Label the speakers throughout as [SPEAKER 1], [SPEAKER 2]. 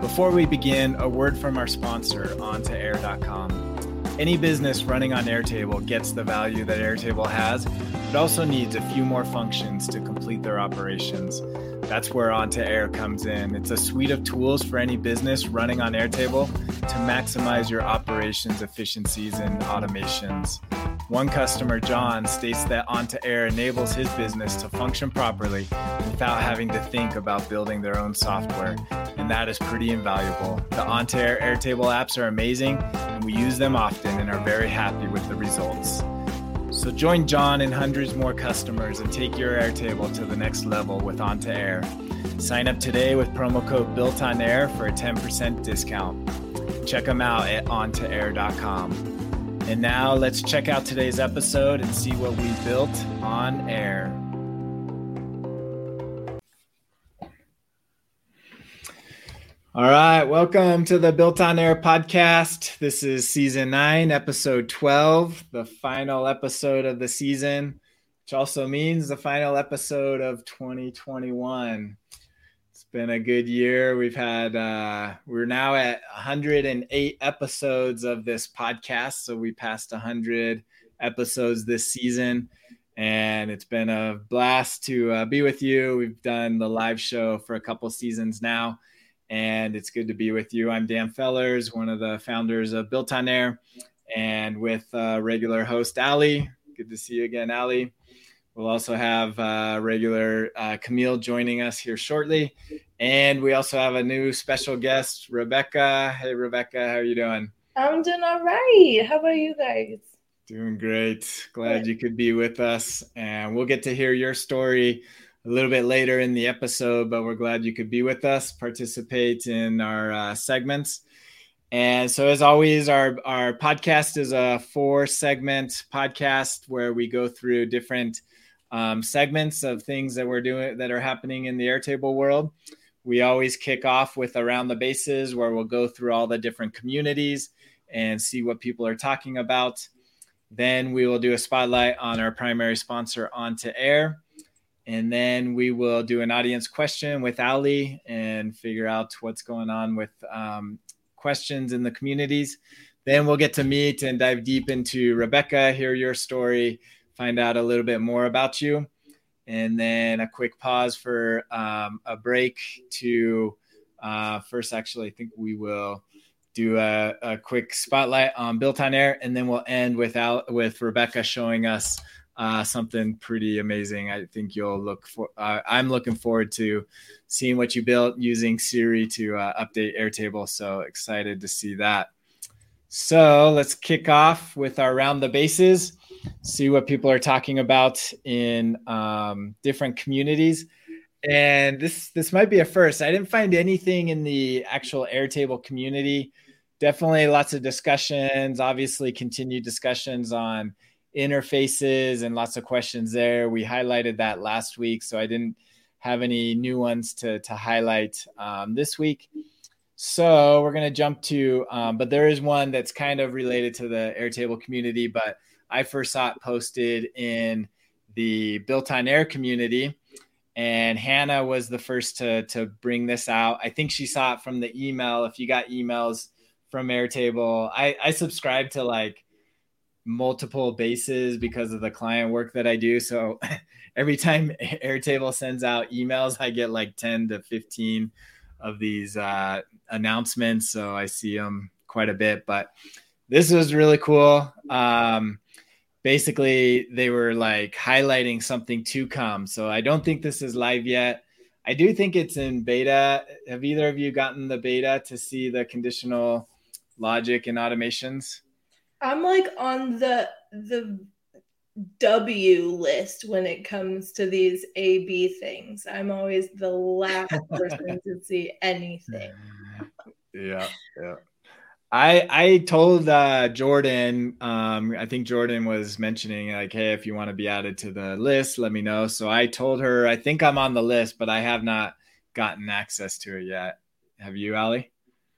[SPEAKER 1] Before we begin, a word from our sponsor, On2Air.com. Any business running on Airtable gets the value that Airtable has, but also needs a few more functions to complete their operations. That's where On2Air comes in. It's a suite of tools for any business running on Airtable to maximize your operations efficiencies and automations. One customer, John, states that On2Air enables his business to function properly without having to think about building their own software, and that is pretty invaluable. The On2Air Airtable apps are amazing, and we use them often and are very happy with the results. So join John and hundreds more customers and take your Airtable to the next level with On2Air. Sign up today with promo code Built on Air for a 10% discount. Check them out at on2air.com. And now let's check out today's episode and see what we built on air. All right, welcome to the Built on Air podcast. This is season nine, episode 12, the final episode of the season, which also means the final episode of 2021 been a good year. We've had uh, we're now at 108 episodes of this podcast, so we passed 100 episodes this season, and it's been a blast to uh, be with you. We've done the live show for a couple seasons now, and it's good to be with you. I'm Dan Fellers, one of the founders of Built on Air, and with uh, regular host Ali. Good to see you again, Ali. We'll also have uh, regular uh, Kamille joining us here shortly. And we also have a new special guest, Rebecca. Hey, Rebecca, how are you doing?
[SPEAKER 2] I'm doing all right. How about you guys?
[SPEAKER 1] Doing great. Glad you could be with us. And we'll get to hear your story a little bit later in the episode, but we're glad you could be with us, participate in our uh, segments. And so, as always, our, our podcast is a four segment podcast where we go through different um, segments of things that we're doing that are happening in the Airtable world. We always kick off with around the bases where we'll go through all the different communities and see what people are talking about. Then we will do a spotlight on our primary sponsor, On2Air. And then we will do an audience question with Ali and figure out what's going on with um, questions in the communities. Then we'll get to meet and dive deep into Rebecca, hear your story, find out a little bit more about you. And then a quick pause for um, a break to uh, first, actually, I think we will do a, a, quick spotlight on Built on Air, and then we'll end with, with Rebecca showing us uh, something pretty amazing. I think you'll look for. Uh, I'm looking forward to seeing what you built using Siri to uh, update Airtable. So excited to see that. So let's kick off with our round the bases see what people are talking about in um, different communities. And this this might be a first. I didn't find anything in the actual Airtable community. Definitely lots of discussions. Obviously, continued discussions on interfaces and lots of questions there. We highlighted that last week, so I didn't have any new ones to to highlight um, this week. So we're gonna jump to, um, but there is one that's kind of related to the Airtable community, but I first saw it posted in the Built on Air community. And Hannah was the first to, to bring this out. I think she saw it from the email. If you got emails from Airtable, I, I subscribe to like multiple bases because of the client work that I do. So every time Airtable sends out emails, I get like 10 to 15 of these uh, announcements. So I see them quite a bit. But this was really cool. Um, basically they were like highlighting something to come. So I don't think this is live yet. I do think it's in beta. Have either of you gotten the beta to see the conditional logic and automations?
[SPEAKER 2] I'm like on the the W list when it comes to these A B things. I'm always the last person to see anything.
[SPEAKER 1] Yeah, yeah. I I told uh, Jordan. Um, I think Jordan was mentioning like, hey, if you want to be added to the list, let me know. So I told her I think I'm on the list, but I have not gotten access to it yet. Have you, Ali?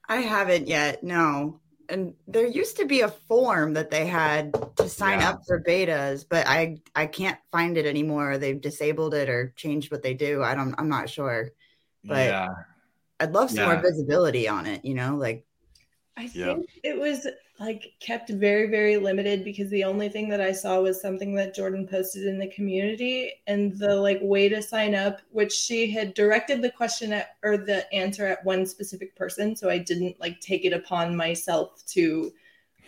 [SPEAKER 3] I haven't yet. No. And there used to be a form that they had to sign yeah. up for betas, but I I can't find it anymore. They've disabled it or changed what they do. I don't. I'm not sure. But yeah. I'd love some yeah. more visibility on it. You know, like
[SPEAKER 2] I think it was like kept very very limited because the only thing that I saw was something that Jordan posted in the community and the like way to sign up which she had directed the question at or the answer at one specific person. So I didn't like take it upon myself to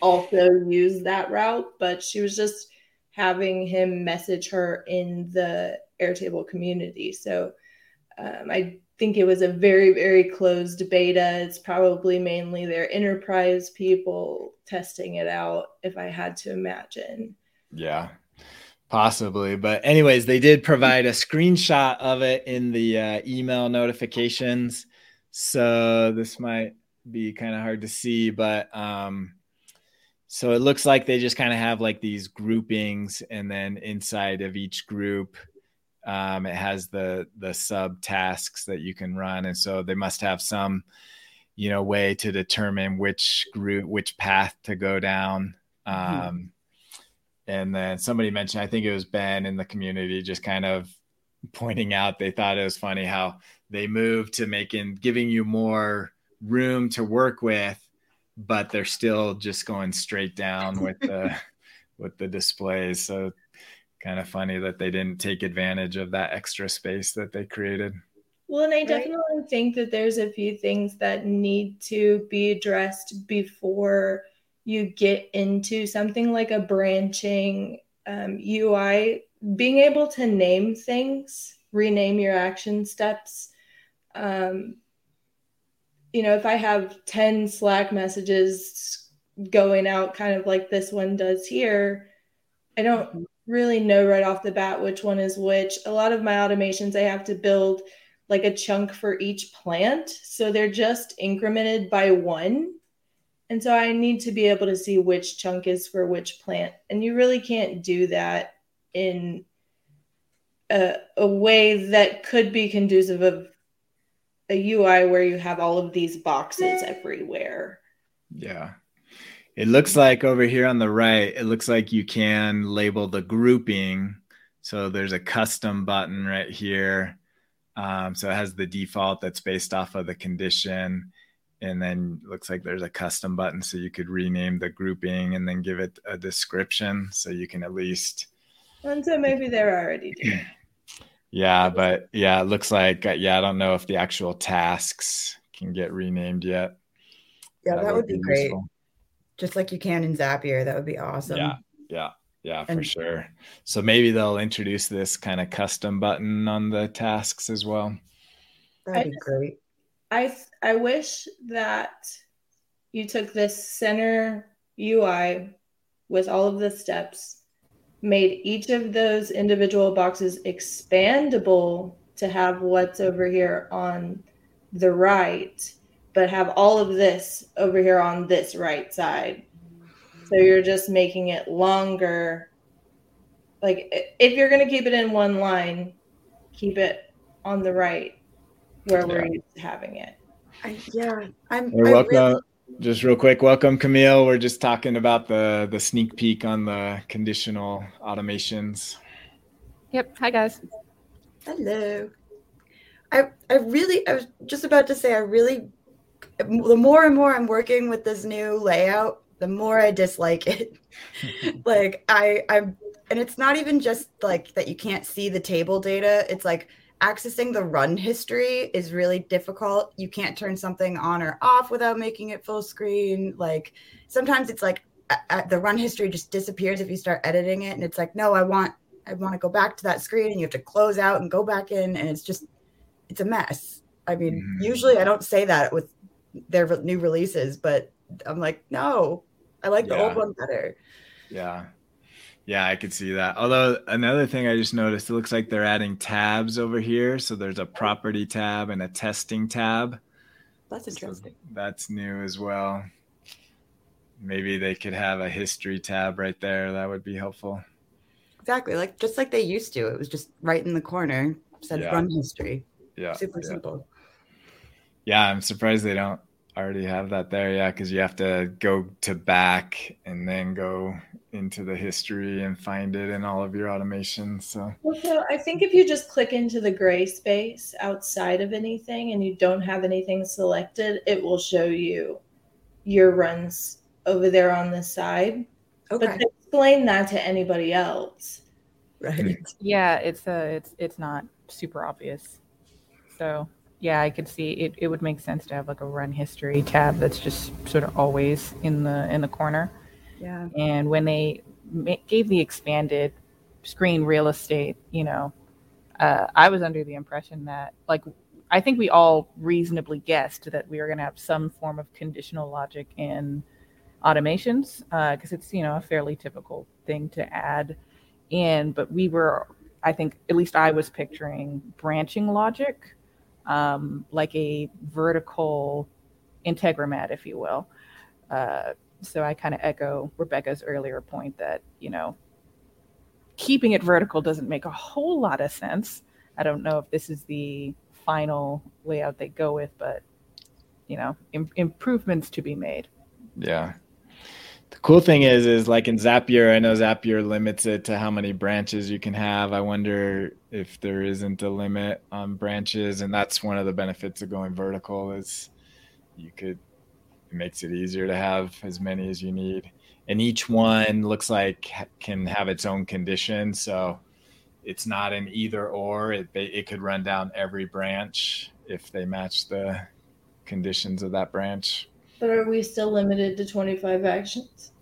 [SPEAKER 2] also use that route but she was just having him message her in the Airtable community. So um, I think it was a very very closed beta. It's probably mainly their enterprise people testing it out if i had to imagine.
[SPEAKER 1] Yeah possibly. But anyways they did provide a screenshot of it in the uh, email notifications. So this might be kind of hard to see but um so it looks like they just kind of have like these groupings and then inside of each group um, it has the the sub tasks that you can run, and so they must have some, you know, way to determine which group, which path to go down. Mm-hmm. Um, and then somebody mentioned, I think it was Ben in the community, just kind of pointing out they thought it was funny how they moved to making giving you more room to work with, but they're still just going straight down with the with the displays. So kind of funny that they didn't take advantage of that extra space that they created.
[SPEAKER 2] Well, and I definitely think that there's a few things that need to be addressed before you get into something like a branching um, UI. Being able to name things, rename your action steps. Um, you know, if I have 10 Slack messages going out, kind of like this one does here, I don't mm-hmm really know right off the bat which one is which. A lot of my automations, I have to build like a chunk for each plant. So they're just incremented by one. And so I need to be able to see which chunk is for which plant. And you really can't do that in a, a way that could be conducive of a UI where you have all of these boxes everywhere.
[SPEAKER 1] Yeah. It looks like over here on the right, it looks like you can label the grouping. So there's a custom button right here. Um, so it has the default that's based off of the condition. And then looks like there's a custom button so you could rename the grouping and then give it a description so you can at least.
[SPEAKER 2] And so maybe they're already doing.
[SPEAKER 1] yeah, but yeah, it looks like uh, yeah, I don't know if the actual tasks can get renamed yet.
[SPEAKER 3] Yeah, that, that would, would, be, be great. Useful just like you can in Zapier. That would be awesome.
[SPEAKER 1] Yeah, yeah, yeah, for and, sure. So maybe they'll introduce this kind of custom button on the tasks as well.
[SPEAKER 3] That'd be great.
[SPEAKER 2] I I wish that you took this center UI with all of the steps, made each of those individual boxes expandable to have what's over here on the right but have all of this over here on this right side. So you're just making it longer. Like if you're going to keep it in one line, keep it on the right where yeah. we're having it.
[SPEAKER 3] I, yeah, I'm.
[SPEAKER 1] Hey, welcome. Really... Just real quick, welcome Kamille. We're just talking about the the sneak peek on the conditional automations.
[SPEAKER 4] Yep. Hi guys.
[SPEAKER 3] Hello. I I really I was just about to say I really the more and more I'm working with this new layout, the more I dislike it. like I I'm and it's not even just like that you can't see the table data. It's like accessing the run history is really difficult. You can't turn something on or off without making it full screen. Like sometimes it's like the run history just disappears if you start editing it and it's like no, I want I want to go back to that screen and you have to close out and go back in and it's just it's a mess. I mean, mm. usually I don't say that with their new releases, but I'm like, no, I like the old one better.
[SPEAKER 1] Yeah. Yeah, I could see that. Although another thing I just noticed, it looks like they're adding tabs over here. So there's a oh. property tab and a testing tab.
[SPEAKER 3] That's interesting.
[SPEAKER 1] So that's new as well. maybe they could have a history tab right there. That would be helpful.
[SPEAKER 3] Exactly. Like just like they used to. It was just right in the corner, said
[SPEAKER 1] Yeah.
[SPEAKER 3] run history.
[SPEAKER 1] Yeah.
[SPEAKER 3] Super
[SPEAKER 1] yeah.
[SPEAKER 3] simple.
[SPEAKER 1] Yeah, I'm surprised they don't already have that there. Yeah, because you have to go to back and then go into the history and find it in all of your automation. So
[SPEAKER 2] Well, so I think if you just click into the gray space outside of anything and you don't have anything selected, it will show you your runs over there on the side.
[SPEAKER 3] Okay.
[SPEAKER 2] But explain that to anybody else.
[SPEAKER 3] right.
[SPEAKER 4] Yeah, it's uh it's it's not super obvious. So yeah, I could see it, it would make sense to have like a run history tab that's just sort of always in the in the corner.
[SPEAKER 3] Yeah.
[SPEAKER 4] And when they gave the expanded screen real estate, you know, uh, I was under the impression that, like, I think we all reasonably guessed that we were going to have some form of conditional logic in automations because it's, you know, a fairly typical thing to add in. But we were, I think, at least I was picturing branching logic, um, like a vertical integromat, if you will. Uh, so I kind of echo Rebecca's earlier point that, you know, keeping it vertical doesn't make a whole lot of sense. I don't know if this is the final layout they go with, but, you know, Im- improvements to be made.
[SPEAKER 1] yeah. The cool thing is, is like in Zapier, I know Zapier limits it to how many branches you can have. I wonder if there isn't a limit on branches, and that's one of the benefits of going vertical is you could it makes it easier to have as many as you need, and each one looks like can have its own condition, so it's not an either or. It it could run down every branch if they match the conditions of that branch.
[SPEAKER 2] But are we still limited to 25 actions?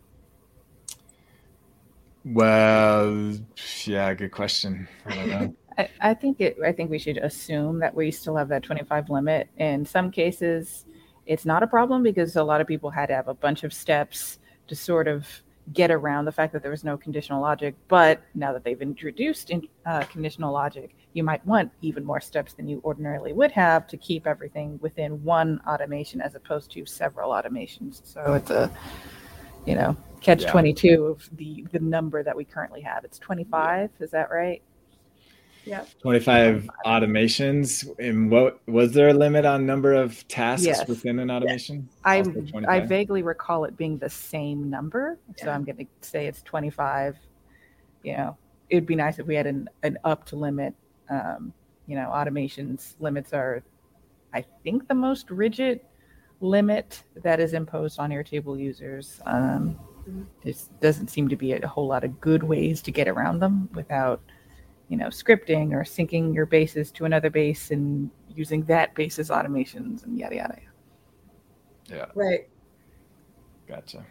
[SPEAKER 1] Well, yeah, good question. I.
[SPEAKER 4] I, I think it. I think we should assume that we still have that 25 limit. In some cases, it's not a problem because a lot of people had to have a bunch of steps to sort of get around the fact that there was no conditional logic. But now that they've introduced in, uh, conditional logic, you might want even more steps than you ordinarily would have to keep everything within one automation as opposed to several automations. So it's a, you know, catch
[SPEAKER 1] Yeah.
[SPEAKER 4] 22 of the the number that we currently have. It's 25. Is that right?
[SPEAKER 1] 25 automations. And what was there a limit on number of tasks
[SPEAKER 4] Yes.
[SPEAKER 1] within an automation?
[SPEAKER 4] I I vaguely recall it being the same number, so I'm going to say it's 25. You know, it'd be nice if we had an, an up to limit. Um, you know, automations limits are, I think, the most rigid limit that is imposed on Airtable users. Um, there doesn't seem to be a whole lot of good ways to get around them without, you know, scripting or syncing your bases to another base and using that base's automations and yada yada.
[SPEAKER 1] Yeah,
[SPEAKER 3] Right.
[SPEAKER 1] gotcha.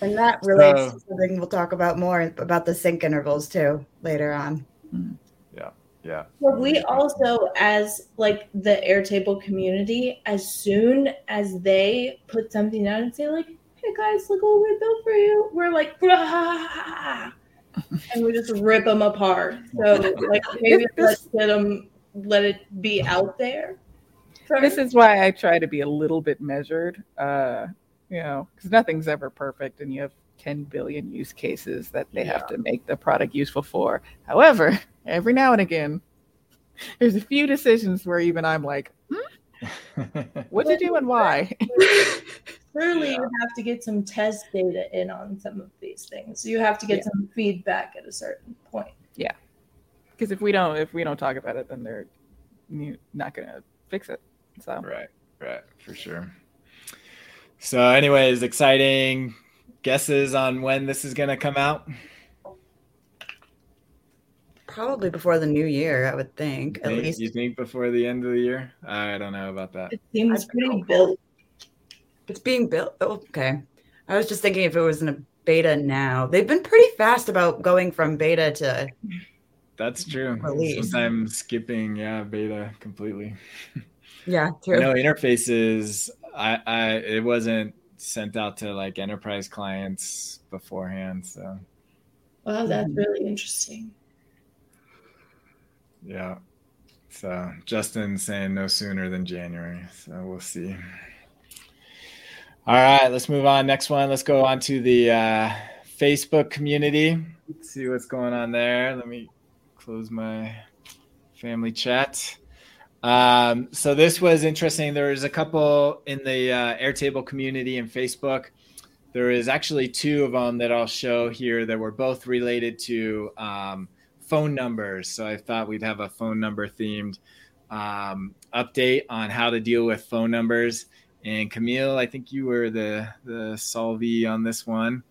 [SPEAKER 3] And that relates
[SPEAKER 1] So-
[SPEAKER 3] to something we'll talk about more about the sync intervals too later on. Mm-hmm.
[SPEAKER 1] Yeah. Yeah.
[SPEAKER 2] Well, we also, as like the Airtable community, as soon as they put something out and say like, "Hey guys, look what we built for you," we're like, "Rah!" And we just rip them apart. So like maybe let's get them, let it be out there.
[SPEAKER 4] this is why I try to be a little bit measured, uh, you know, because nothing's ever perfect, and you have 10 billion use cases that they have to make the product useful for. However, every now and again, there's a few decisions where even I'm like, hmm, what'd you do and why?
[SPEAKER 2] Surely
[SPEAKER 1] Yeah.
[SPEAKER 2] you have to get some test data in on some of these things. You have to get
[SPEAKER 4] Yeah.
[SPEAKER 2] some feedback at a certain point. Yeah.
[SPEAKER 4] Because if we don't, if we don't talk about it, then they're not gonna fix it. So
[SPEAKER 1] right, right, for sure. So, anyways, exciting guesses on when this is going to come out?
[SPEAKER 3] Probably before the new year, I would think. At
[SPEAKER 1] Think-
[SPEAKER 3] least
[SPEAKER 1] you think before the end of the year? I don't know about that.
[SPEAKER 2] It seems pretty built.
[SPEAKER 3] It's being built. oh, Okay. I was just thinking if it was in a beta now. They've been pretty fast about going from beta to
[SPEAKER 1] That's true.
[SPEAKER 3] Release.
[SPEAKER 1] Sometimes skipping, yeah, beta completely.
[SPEAKER 3] yeah,
[SPEAKER 1] I
[SPEAKER 3] true.
[SPEAKER 1] know interfaces. I, I, it wasn't sent out to like enterprise clients beforehand. So
[SPEAKER 2] Wow, that's
[SPEAKER 3] Mhm.
[SPEAKER 2] really interesting.
[SPEAKER 1] yeah. So Justin saying no sooner than January. So we'll see. All right, let's move on. Next one. Let's go on to the uh, Facebook community. Let's see what's going on there. Let me close my family chat. Um, so this was interesting. There was a couple in the uh, Airtable community and Facebook. There is actually two of them that I'll show here that were both related to um, phone numbers. So I thought we'd have a phone number themed um, update on how to deal with phone numbers. And Kamille, I think you were the the solvee on this one.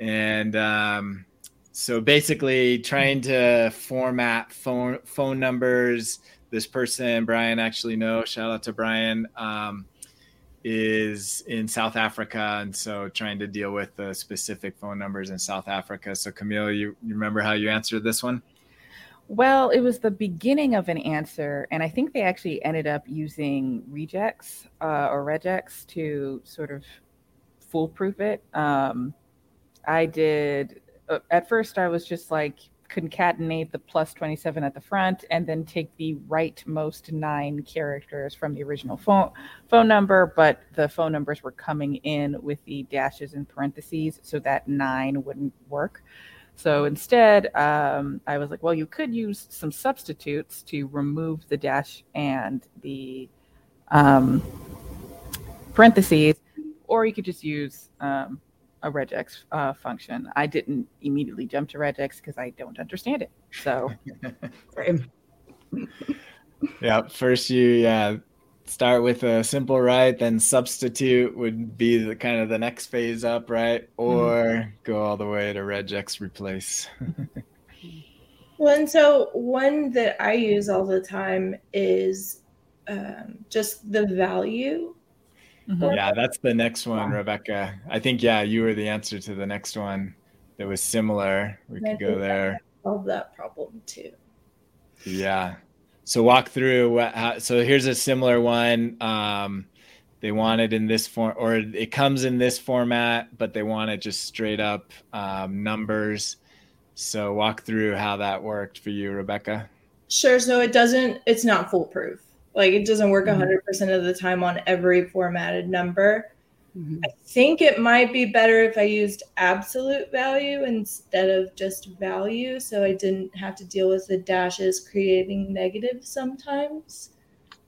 [SPEAKER 1] And um, so basically, trying to format phone phone numbers. This person, Brian, actually know. Shout out to Brian. Um, is in South Africa, and so trying to deal with the specific phone numbers in South Africa. So, Kamille, you, you remember how you answered this one?
[SPEAKER 4] Well, it was the beginning of an answer, and I think they actually ended up using regex uh, or regex to sort of foolproof it. Um, I did uh, at first. I was just like concatenate the plus 27 at the front and then take the rightmost nine characters from the original phone phone number but the phone numbers were coming in with the dashes and parentheses so that nine wouldn't work so instead, um, I was like, well, you could use some substitutes to remove the dash and the um, parentheses, or you could just use um, a regex uh, function. I didn't immediately jump to regex because I don't understand it. So,
[SPEAKER 1] yeah, first you yeah start with a simple right, then substitute would be the kind of the next phase up, right? Mm-hmm. Or mm-hmm. go all the way to regex replace.
[SPEAKER 2] well, and so one that I use all the time is um, just the value.
[SPEAKER 1] Mm-hmm. Yeah, that's the next one, Rebecca. I think yeah, you were the answer to the next one that was similar. We could go there.
[SPEAKER 2] Solve that problem too.
[SPEAKER 1] Yeah, so walk through what, how, so here's a similar one um, they want it in this form or it comes in this format but they want it just straight up um, numbers. So walk through how that worked for you rebecca.
[SPEAKER 2] Sure. So it doesn't it's not foolproof. Like it doesn't work 100% mm-hmm. of the time on every formatted number Mm-hmm. I think it might be better if I used absolute value instead of just value, so I didn't have to deal with the dashes creating negative sometimes.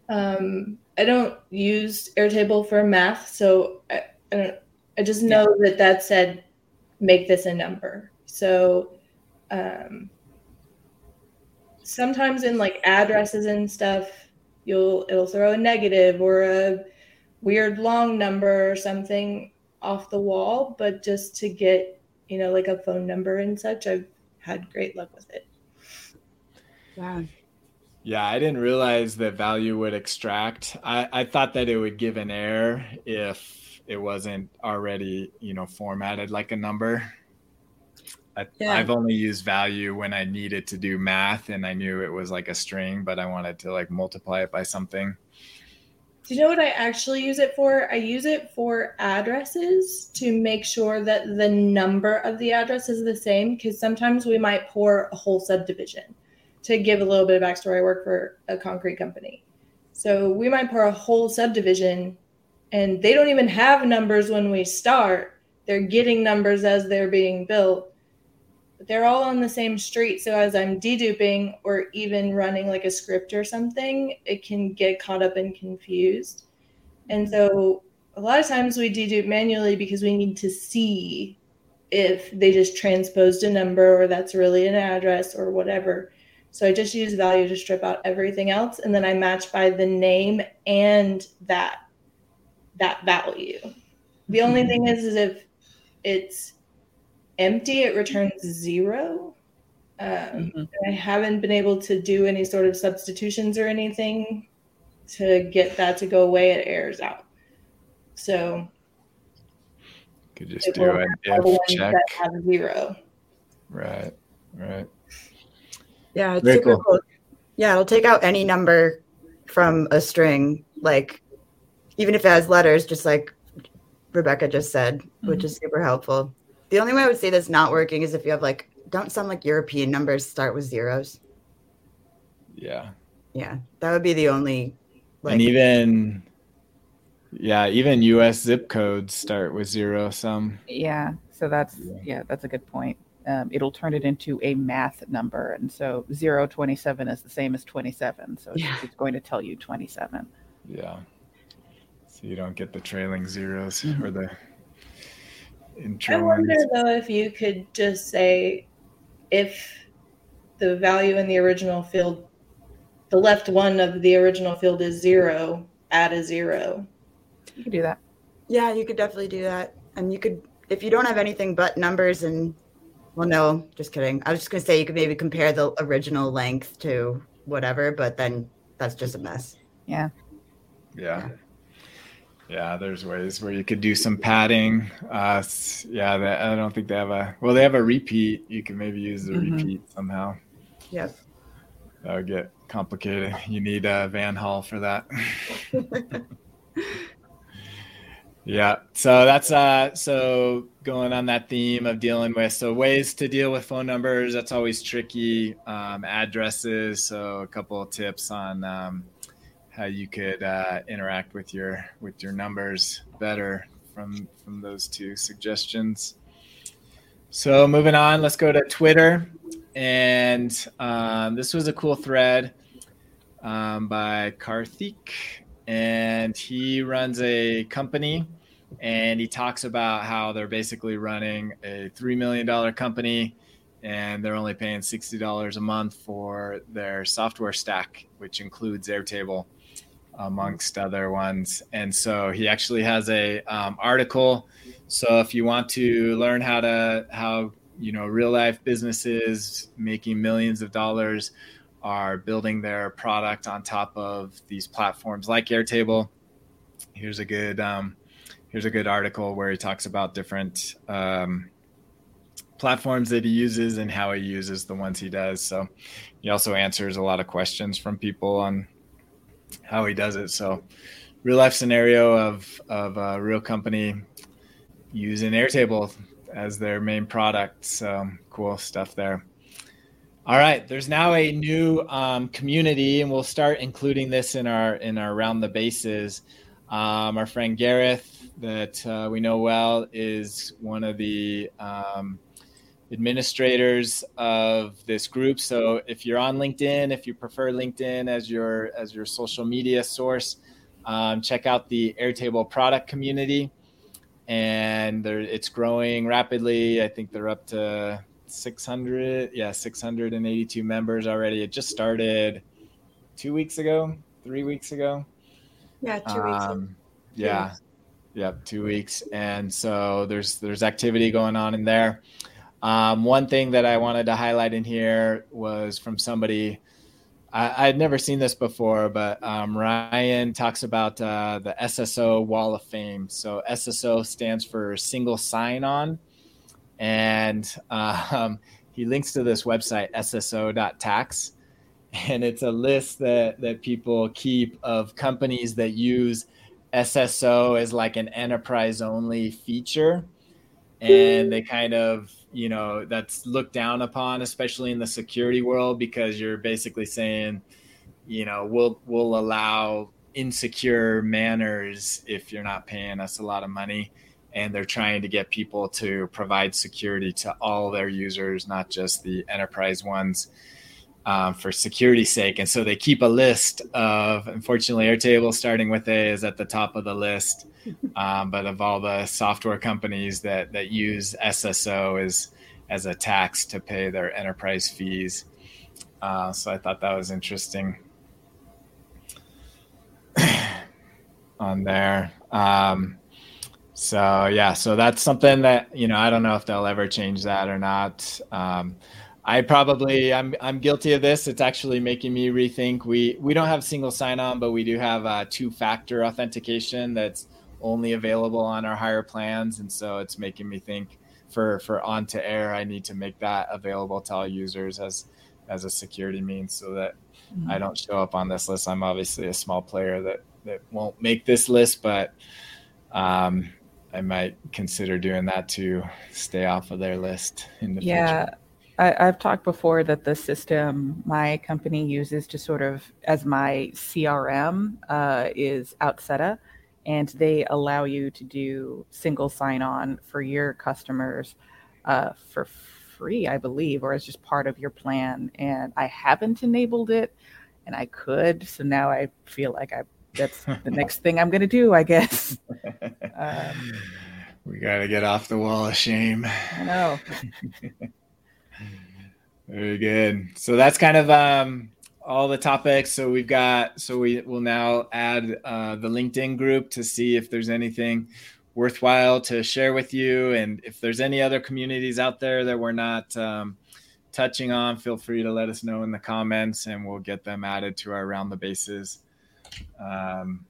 [SPEAKER 2] Um, I don't use Airtable for math, so I, I don't. I just know yeah. that that said make this a number. So um, sometimes in like addresses and stuff, you'll it'll throw a negative or a weird long number or something off the wall, but just to get, you know, like a phone number and such, I've had great luck with it.
[SPEAKER 3] Wow.
[SPEAKER 1] Yeah, I didn't realize that value would extract. I, I thought that it would give an error if it wasn't already, you know, formatted like a number. I, yeah. I've only used value when I needed to do math and I knew it was like a string, but I wanted to like multiply it by something.
[SPEAKER 2] Do you know what I actually use it for? I use it for addresses to make sure that the number of the address is the same because sometimes we might pour a whole subdivision. To give a little bit of backstory, I work for a concrete company. So we might pour a whole subdivision and they don't even have numbers when we start. They're getting numbers as they're being built but they're all on the same street. So as I'm deduping or even running like a script or something, it can get caught up and confused. And so a lot of times we dedupe manually because we need to see if they just transposed a number or that's really an address or whatever. So I just use value to strip out everything else and then I match by the name and that that value. The only hmm. thing is is if it's empty, it returns zero. Um, mm-hmm. I haven't been able to do any sort of substitutions or anything to get that to go away. It errors out. So
[SPEAKER 1] could just do an if check.
[SPEAKER 2] have zero.
[SPEAKER 1] Right. Right.
[SPEAKER 3] Yeah, it's Very super cool. cool. Yeah, it'll take out any number from a string, like even if it has letters, just like Rebecca just said, mm-hmm. which is super helpful. The only way I would say that's not working is if you have like don't sound like European numbers start with zeros.
[SPEAKER 1] Yeah.
[SPEAKER 3] Yeah, that would be the only.
[SPEAKER 1] Like, and even Yeah, even US zip codes start with zero some.
[SPEAKER 4] Yeah, so that's yeah, that's a good point. Um, it'll turn it into a math number, and so zero twenty seven is the same as twenty seven. So yeah. it's, going to tell you twenty seven.
[SPEAKER 1] Yeah. So you don't get the trailing zeros mm-hmm. or the
[SPEAKER 2] I wonder though if you could just say if the value in the original field, the left one of the original field is zero, add a zero.
[SPEAKER 4] You could do that.
[SPEAKER 3] Yeah, you could definitely do that. And you could, if you don't have anything but numbers and, well, no, just kidding. I was just going to say you could maybe compare the original length to whatever, but then that's just a mess.
[SPEAKER 4] Yeah.
[SPEAKER 1] Yeah. Yeah, there's ways where you could do some padding. Uh, yeah, they, I don't think they have a. Well, they have a repeat. You can maybe use the mm-hmm. repeat somehow.
[SPEAKER 3] Yes.
[SPEAKER 1] That would get complicated. You need a Van Hall for that. yeah. So that's uh. So going on that theme of dealing with so ways to deal with phone numbers. That's always tricky. Um, addresses. So a couple of tips on. Um, how you could uh, interact with your with your numbers better from from those two suggestions. So moving on, let's go to Twitter, and um, this was a cool thread um, by Karthik, and he runs a company, and he talks about how they're basically running a three million dollar company and they're only paying $60 a month for their software stack, which includes Airtable amongst other ones. And so he actually has a um, article. So if you want to learn how to how you know real life businesses making millions of dollars are building their product on top of these platforms like Airtable, here's a good um, here's a good article where he talks about different um, platforms that he uses and how he uses the ones he does. So he also answers a lot of questions from people on how he does it. So, real life scenario of of a real company using Airtable as their main product. So cool stuff there. All right, there's now a new um, community, and we'll start including this in our in our round the bases. Um, our friend Gareth, that uh, we know well, is one of the um, administrators of this group. So if you're on LinkedIn, if you prefer LinkedIn as your as your social media source, um, check out the Airtable product community, and it's growing rapidly. I think they're up to 600, yeah, 682 members already. It just started two weeks ago, three weeks ago.
[SPEAKER 3] Yeah, two weeks. Um,
[SPEAKER 1] yeah. Yep, two weeks, and so there's there's activity going on in there. Um, one thing that I wanted to highlight in here was from somebody I, had never seen this before, but um, Ryan talks about uh, the SSO Wall of Fame. So SSO stands for Single Sign On, and um, he links to this website SSO.tax, and it's a list that that people keep of companies that use SSO as like an enterprise only feature, and they kind of you know that's looked down upon especially in the security world because you're basically saying you know we'll we'll allow insecure manners if you're not paying us a lot of money. And they're trying to get people to provide security to all their users not just the enterprise ones um, for security's sake and so they keep a list of unfortunately airtable starting with a is at the top of the list um, but of all the software companies that that use SSO as as a tax to pay their enterprise fees. Uh, so I thought that was interesting on there. Um, so yeah, so that's something that you know I don't know if they'll ever change that or not. I probably I'm I'm guilty of this. It's actually making me rethink. We we don't have single sign on, but we do have uh, two factor authentication that's only available on our higher plans, and so it's making me think for for On2Air, I need to make that available to all users as as a security means, so that mm-hmm. I don't show up on this list. I'm obviously a small player that that won't make this list, but um, I might consider doing that to stay off of their list in the yeah. future.
[SPEAKER 4] I, have talked before that the system my company uses to sort of as my CRM uh, is Outseta, and they allow you to do single sign on for your customers uh, for free, I believe, or as just part of your plan. And I haven't enabled it, and I could. So now I feel like I that's the next thing I'm going to do, I guess.
[SPEAKER 1] Um, we got to get off the wall of shame.
[SPEAKER 4] I know.
[SPEAKER 1] Very good. So that's kind of um, all the topics. So we've got, so we will now add uh, the LinkedIn group to see if there's anything worthwhile to share with you. And if there's any other communities out there that we're not um, touching on, feel free to let us know in the comments and we'll get them added to our Around the Bases. Um,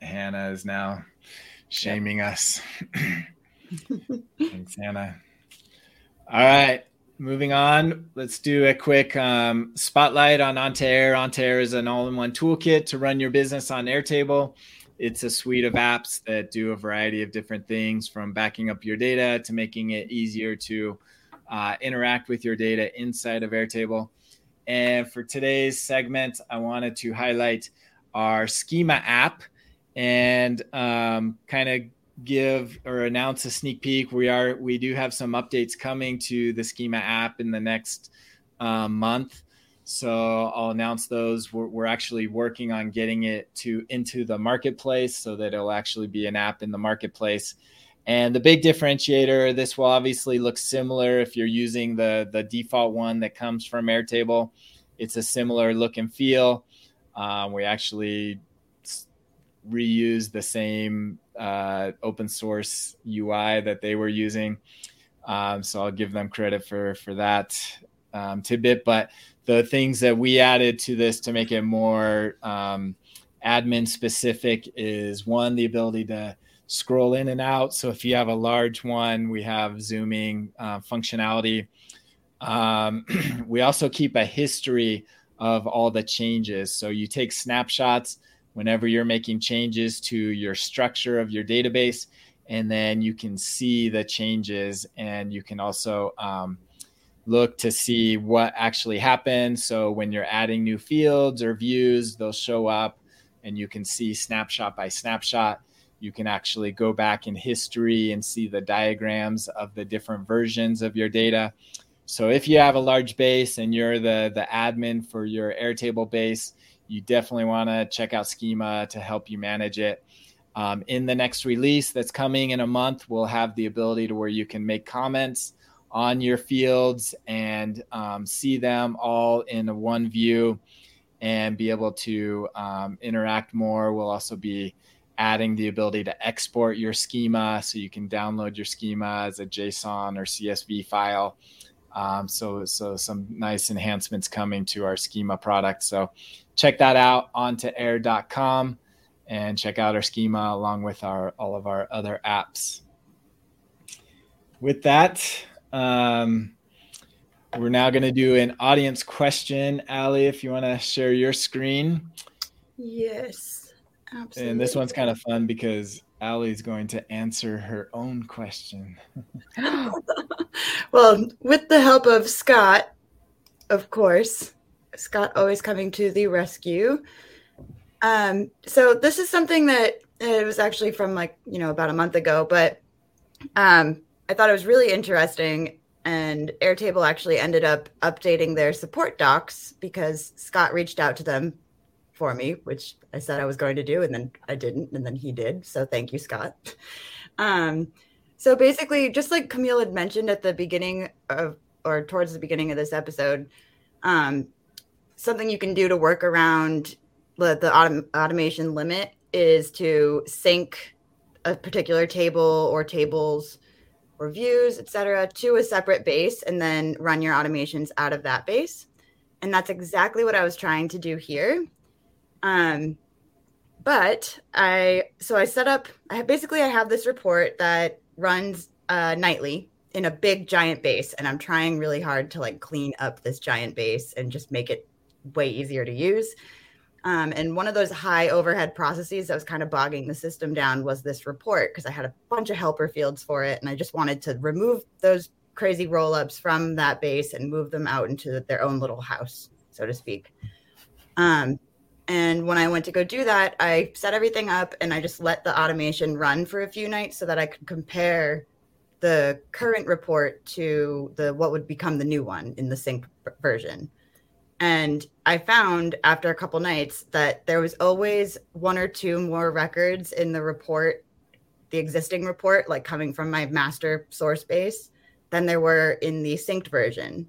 [SPEAKER 1] Hannah is now shaming yep. us. Thanks, Hannah. All right, moving on. Let's do a quick um, spotlight on On2Air. On2Air is an all-in-one toolkit to run your business on Airtable. It's a suite of apps that do a variety of different things, from backing up your data to making it easier to uh, interact with your data inside of Airtable. And for today's segment, I wanted to highlight our Schema app and um, kind of give or announce a sneak peek. We are we do have some updates coming to the Schema app in the next um, month. So I'll announce those. We're, we're, actually working on getting it to into the marketplace so that it'll actually be an app in the marketplace. And the big differentiator, this will obviously look similar if you're using the the default one that comes from Airtable. It's a similar look and feel. Um, we actually reuse the same uh, open source UI that they were using. Um, so I'll give them credit for for that um, tidbit. But the things that we added to this to make it more um, admin specific is one the ability to scroll in and out. So if you have a large one, we have zooming uh, functionality. Um, we also keep a history of all the changes. So you take snapshots whenever you're making changes to your structure of your database, and then you can see the changes and you can also um, look to see what actually happened. So when you're adding new fields or views, they'll show up and you can see snapshot by snapshot. You can actually go back in history and see the diagrams of the different versions of your data. So if you have a large base and you're the the admin for your Airtable base, you definitely want to check out Schema to help you manage it. Um, in the next release that's coming in a month, we'll have the ability to where you can make comments on your fields and um, see them all in one view and be able to um, interact more. We'll also be adding the ability to export your schema so you can download your schema as a JSON or CSV file. Um, so, so some nice enhancements coming to our schema product. So check that out on2air.com and check out our schema along with our all of our other apps. With that, um, we're now going to do an audience question. Ali, if you want to share your screen.
[SPEAKER 3] Yes, absolutely.
[SPEAKER 1] And this one's kind of fun because Ali's going to answer her own question.
[SPEAKER 3] well, with the help of Scott, of course. Scott always coming to the rescue. Um, so this is something that it was actually from like you know about a month ago, but um, I thought it was really interesting. And Airtable actually ended up updating their support docs because Scott reached out to them for me, which I said I was going to do, and then I didn't, and then he did. So thank you, Scott. Um, so basically, just like Kamille had mentioned at the beginning of, or towards the beginning of this episode, um, something you can do to work around the, the autom- automation limit is to sync a particular table or tables or views, etc., to a separate base and then run your automations out of that base. And that's exactly what I was trying to do here. Um, but I so I set up. I basically I have this report that runs uh, nightly in a big giant base, and I'm trying really hard to like clean up this giant base and just make it way easier to use. Um, and one of those high overhead processes that was kind of bogging the system down was this report because I had a bunch of helper fields for it. And I just wanted to remove those crazy rollups from that base and move them out into their own little house, so to speak. Um, And when I went to go do that, I set everything up and I just let the automation run for a few nights so that I could compare the current report to the what would become the new one in the sync version. And I found after a couple nights that there was always one or two more records in the report, the existing report, like coming from my master source base, than there were in the synced version.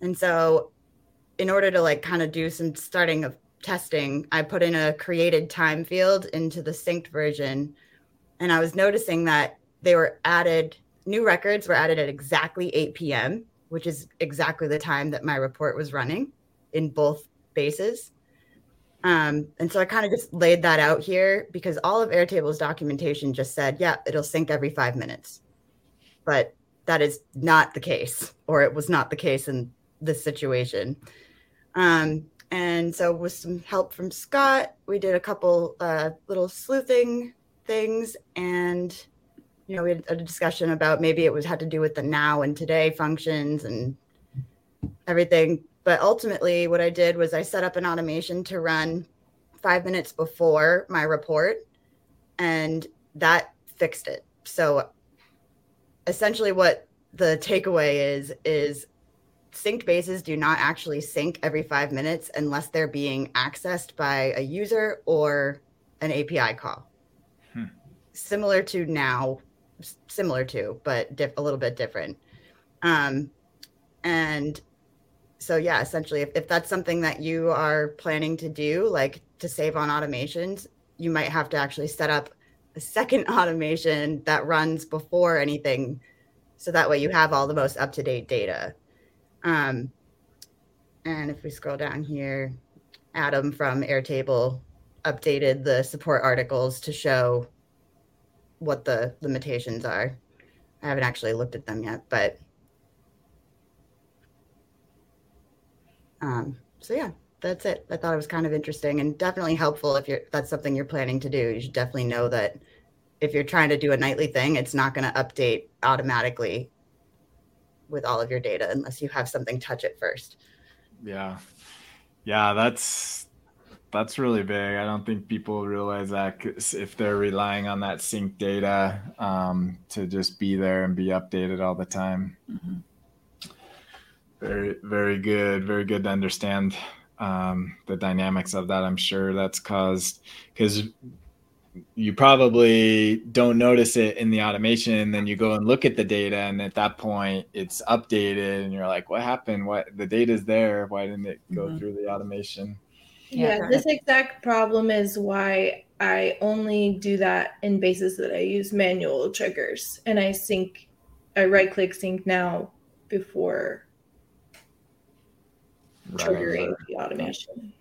[SPEAKER 3] And so, in order to like kind of do some starting of testing, I put in a created time field into the synced version. And I was noticing that they were added, new records were added at exactly 8 p.m., which is exactly the time that my report was running in both bases. Um, and so I kind of just laid that out here because all of Airtable's documentation just said, yeah, it'll sync every five minutes. But that is not the case, or it was not the case in this situation. Um, and so, with some help from Scott, we did a couple uh, little sleuthing things, and you know, we had a discussion about maybe it was had to do with the now and today functions and everything. But ultimately, what I did was I set up an automation to run five minutes before my report, and that fixed it. So essentially, what the takeaway is is synced bases do not actually sync every five minutes unless they're being accessed by a user or an API call. Hmm. Similar to now, similar to, but diff- a little bit different. Um, and so yeah essentially if, if that's something that you are planning to do like to save on automations you might have to actually set up a second automation that runs before anything. So that way you have all the most up-to-date data. Um, and if we scroll down here adam from airtable updated the support articles to show what the limitations are. I haven't actually looked at them yet but Um, so yeah, that's it. I thought it was kind of interesting and definitely helpful if you're that's something you're planning to do. You should definitely know that if you're trying to do a nightly thing, it's not going to update automatically with all of your data unless you have something touch it first.
[SPEAKER 1] Yeah. Yeah, that's that's really big. I don't think people realize that if they're relying on that sync data um, to just be there and be updated all the time. Mm-hmm. Very, very good. Very good to understand um, the dynamics of that. I'm sure that's caused because you probably don't notice it in the automation. And then you go and look at the data, and at that point, it's updated, and you're like, "What happened? What the data's there? Why didn't it go mm-hmm. through the automation?"
[SPEAKER 2] Yeah, yeah, this exact problem is why I only do that in bases that I use manual triggers, and I sync, I right click sync now before triggering the automation.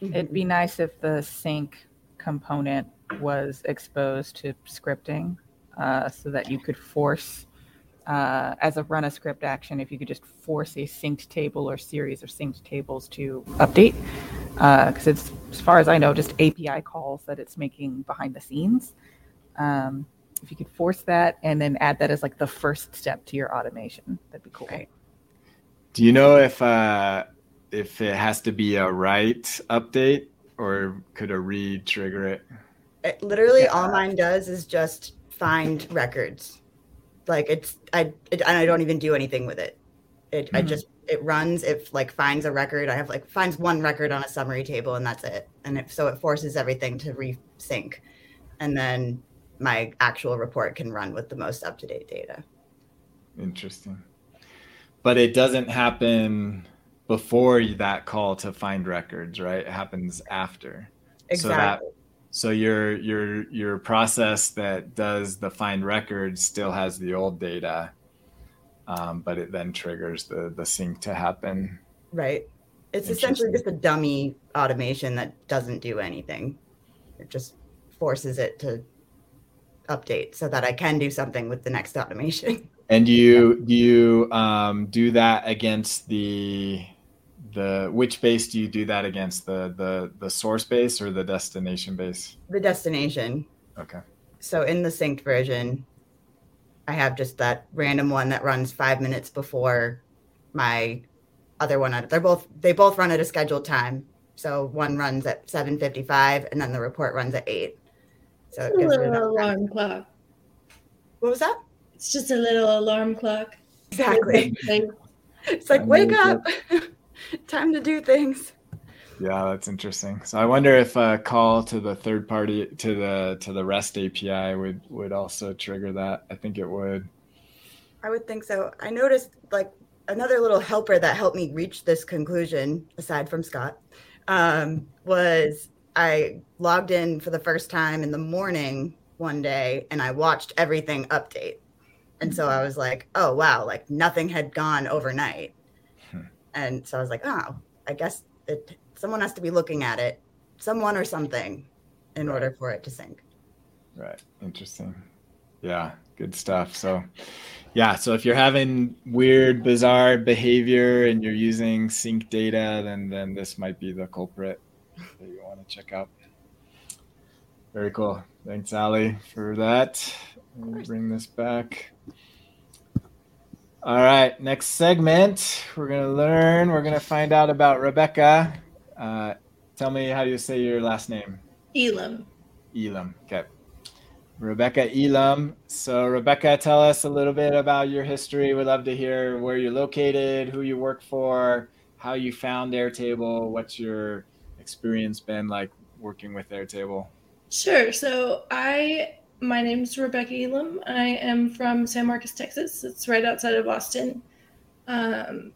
[SPEAKER 4] It'd be nice if the sync component was exposed to scripting uh, so that you could force, uh, as a run a script action, if you could just force a synced table or series of synced tables to update. Because uh, it's, as far as I know, just API calls that it's making behind the scenes. Um, if you could force that and then add that as like the first step to your automation, that'd be cool. Right.
[SPEAKER 1] Do you know if uh, if it has to be a write update or could a read trigger it?
[SPEAKER 3] it literally, yeah. all mine does is just find records. Like it's I it, and I don't even do anything with it. It mm-hmm. I just it runs it like finds a record. I have like finds one record on a summary table and that's it. And if so, it forces everything to resync, and then my actual report can run with the most up to date data.
[SPEAKER 1] Interesting, but it doesn't happen before that call to find records, right? It happens after.
[SPEAKER 3] Exactly. So that
[SPEAKER 1] so your your your process that does the find records still has the old data, um, but it then triggers the the sync to happen.
[SPEAKER 3] Right. It's essentially just a dummy automation that doesn't do anything. It just forces it to update so that I can do something with the next automation.
[SPEAKER 1] And you do you um, do that against the the which base do you do that against the the the source base or the destination base
[SPEAKER 3] the destination
[SPEAKER 1] okay
[SPEAKER 3] so in the synced version i have just that random one that runs five minutes before my other one they're both they both run at a scheduled time So one runs at 7:55, and then the report runs at eight. So
[SPEAKER 2] it gives a little alarm clock.
[SPEAKER 3] What was that?
[SPEAKER 2] It's just a little alarm clock.
[SPEAKER 3] Exactly. it's like wake up, time to do things.
[SPEAKER 1] Yeah, that's interesting. So I wonder if a call to the third party to the to the REST API would would also trigger that. I think it would.
[SPEAKER 3] I would think so. I noticed like another little helper that helped me reach this conclusion, aside from Scott, um, was I logged in for the first time in the morning one day and I watched everything update. And so I was like, oh, wow, like nothing had gone overnight. And so I was like, oh, I guess it, someone has to be looking at it, someone or something, in right. order for it to sync.
[SPEAKER 1] Right. Interesting. Yeah. Good stuff. So, yeah. So if you're having weird, bizarre behavior and you're using sync data, then then this might be the culprit that you want to check out. Very cool. Thanks, Ali, for that. bring this back. All right, next segment, we're going to learn, we're going to find out about Rebecca. Uh, tell me how you say your last name.
[SPEAKER 2] Elam.
[SPEAKER 1] Elam, okay. Rebecca Elam. So, Rebecca, tell us a little bit about your history. We'd love to hear where you're located, who you work for, how you found Airtable, what's your experience been like working with Airtable?
[SPEAKER 2] Sure. So, I my name is Rebecca Elam. I am from San Marcos, Texas. It's right outside of Austin. Um,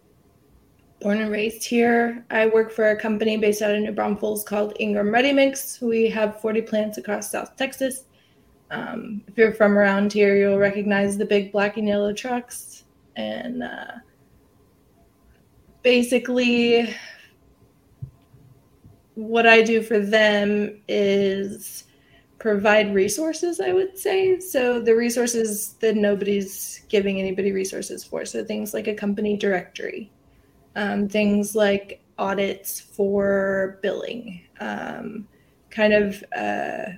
[SPEAKER 2] born and raised here. I work for a company based out of New Braunfels called Ingram Ready Mix. We have 40 plants across South Texas. Um, if you're from around here, you'll recognize the big black and yellow trucks. And uh, basically, what I do for them is provide resources, I would say. So the resources that nobody's giving anybody resources for. So things like a company directory, um, things like audits for billing, um, kind of uh,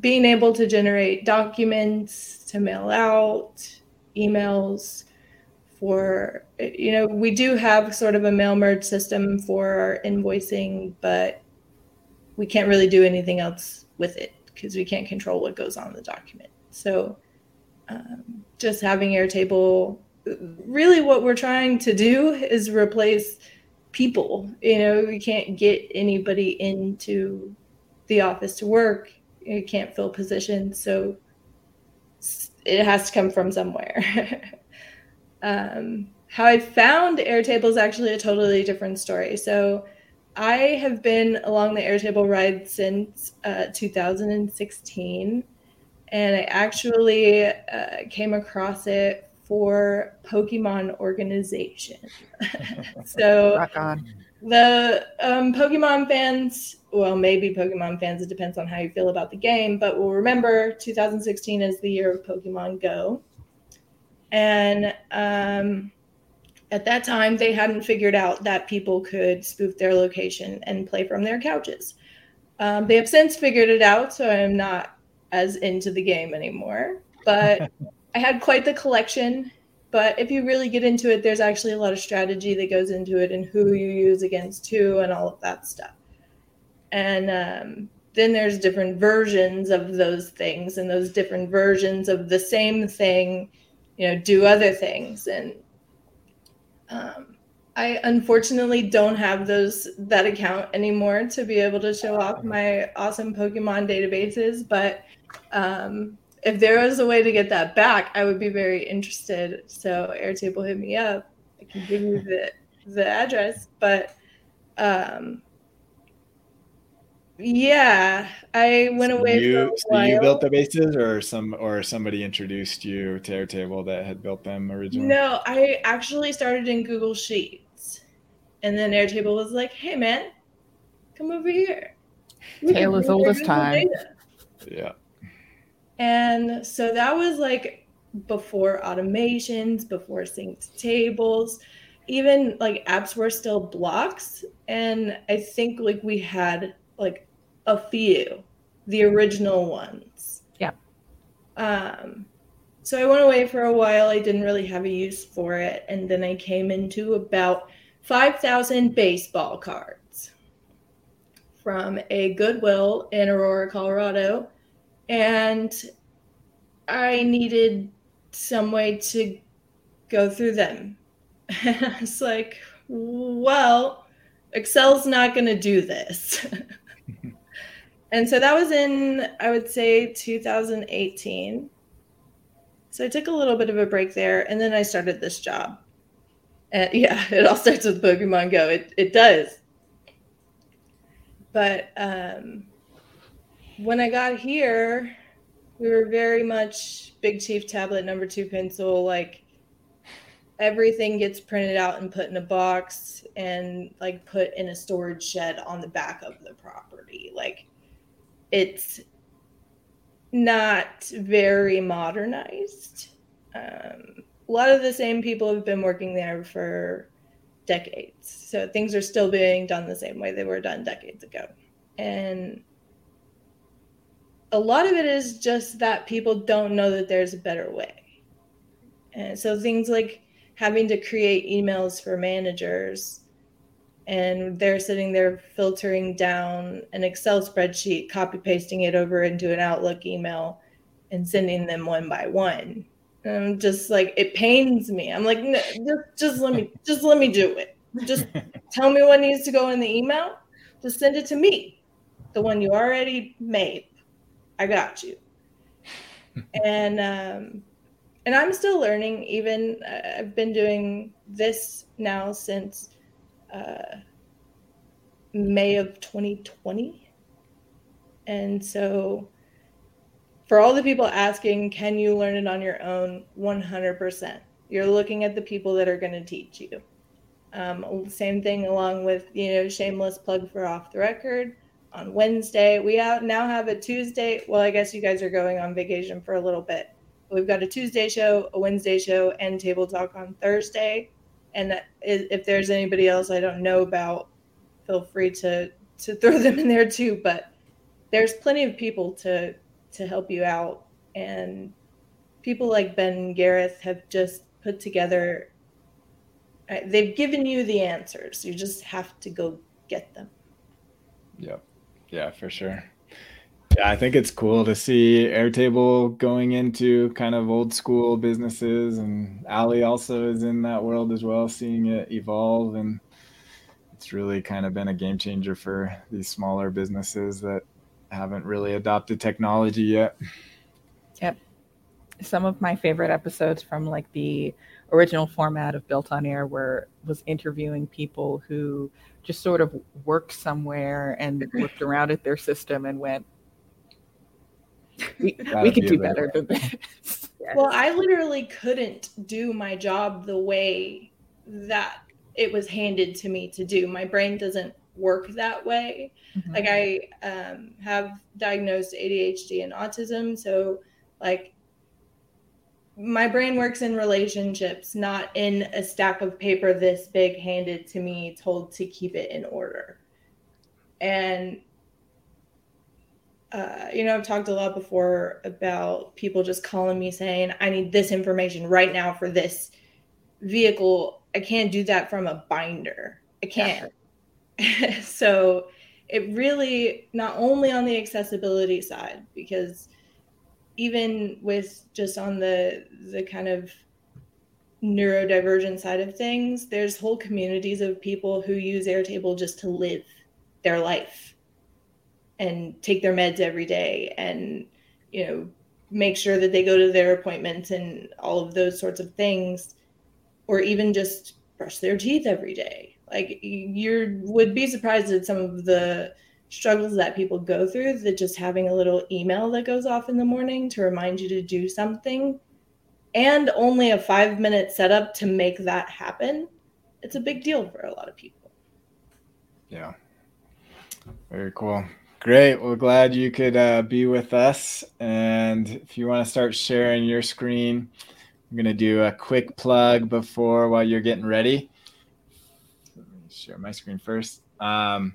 [SPEAKER 2] being able to generate documents to mail out, emails for, you know, we do have sort of a mail merge system for our invoicing, but we can't really do anything else with it because we can't control what goes on in the document. So um, just having Airtable, really what we're trying to do is replace people. You know, we can't get anybody into the office to work. You can't fill positions. So it has to come from somewhere. um, how I found Airtable is actually a totally different story. So I have been along the Airtable ride since uh, 2016, and I actually uh, came across it for Pokemon Organization. so the um, Pokemon fans, well, maybe Pokemon fans, it depends on how you feel about the game, but we'll remember 2016 is the year of Pokemon Go. And um, at that time, they hadn't figured out that people could spoof their location and play from their couches. Um, they have since figured it out, so I'm not as into the game anymore. But I had quite the collection. But if you really get into it, there's actually a lot of strategy that goes into it and who you use against who and all of that stuff. And um, then there's different versions of those things, and those different versions of the same thing, you know, do other things. And um, I unfortunately don't have those that account anymore to be able to show off my awesome Pokemon databases. But um, if there was a way to get that back, I would be very interested. So Airtable hit me up. I can give you the the address, but um, yeah, I went
[SPEAKER 1] so
[SPEAKER 2] away.
[SPEAKER 1] You, so you built the bases, or some, or somebody introduced you to Airtable that had built them originally?
[SPEAKER 2] No, I actually started in Google Sheets, and then Airtable was like, "Hey, man, come over here."
[SPEAKER 4] Tale as old as time. Data.
[SPEAKER 1] Yeah.
[SPEAKER 2] And so that was like before automations, before synced tables, even like apps were still blocks, and I think like we had like a few, the original ones.
[SPEAKER 4] Yeah.
[SPEAKER 2] Um, so I went away for a while. I didn't really have a use for it. And then I came into about 5,000 baseball cards. from a Goodwill in Aurora, Colorado, and I needed some way to go through them. it's like, well, Excel's not going to do this. and so that was in, I would say, 2018. So I took a little bit of a break there, and then I started this job. And yeah, it all starts with Pokemon Go. It it does. But um, when I got here, we were very much Big Chief tablet number two pencil. Like everything gets printed out and put in a box and like put in a storage shed on the back of the property. Like it's not very modernized. Um, a lot of the same people have been working there for decades. So things are still being done the same way they were done decades ago. And a lot of it is just that people don't know that there's a better way. And so things like having to create emails for managers and they're sitting there filtering down an Excel spreadsheet, copy pasting it over into an Outlook email and sending them one by one. And I'm just like it pains me. I'm like, no, just, just let me just let me do it. Just tell me what needs to go in the email. Just send it to me, the one you already made. I got you. and um, and I'm still learning. Even uh, I've been doing this now since uh, May of 2020, and so for all the people asking, can you learn it on your own? 100%. You're looking at the people that are going to teach you. Um, same thing along with you know shameless plug for off the record on Wednesday. We have, now have a Tuesday. Well, I guess you guys are going on vacation for a little bit. We've got a Tuesday show, a Wednesday show, and table talk on Thursday. And if there's anybody else I don't know about, feel free to to throw them in there too. But there's plenty of people to to help you out, and people like Ben Gareth have just put together. They've given you the answers. You just have to go get them.
[SPEAKER 1] Yep. Yeah, for sure. Yeah, I think it's cool to see Airtable going into kind of old school businesses, and Ali also is in that world as well, seeing it evolve. And it's really kind of been a game changer for these smaller businesses that haven't really adopted technology yet.
[SPEAKER 4] Yep. Some of my favorite episodes from like the original format of Built on Air were was interviewing people who just sort of worked somewhere and looked around at their system and went, we, we could do better than this.
[SPEAKER 2] Well, I literally couldn't do my job the way that it was handed to me to do. My brain doesn't work that way. Mm-hmm. Like I um, have diagnosed ADHD and autism, so like my brain works in relationships, not in a stack of paper this big handed to me, told to keep it in order. And, uh, you know, I've talked a lot before about people just calling me saying, I need this information right now for this vehicle. I can't do that from a binder. I can't. Yeah. so it really, not only on the accessibility side, because even with just on the the kind of neurodivergent side of things, there's whole communities of people who use Airtable just to live their life and take their meds every day and you know make sure that they go to their appointments and all of those sorts of things or even just brush their teeth every day. Like you would be surprised at some of the struggles that people go through that just having a little email that goes off in the morning to remind you to do something and only a five minute setup to make that happen it's a big deal for a lot of people.
[SPEAKER 1] Yeah. Very cool great well glad you could uh, be with us and if you want to start sharing your screen i'm going to do a quick plug before while you're getting ready share my screen first um,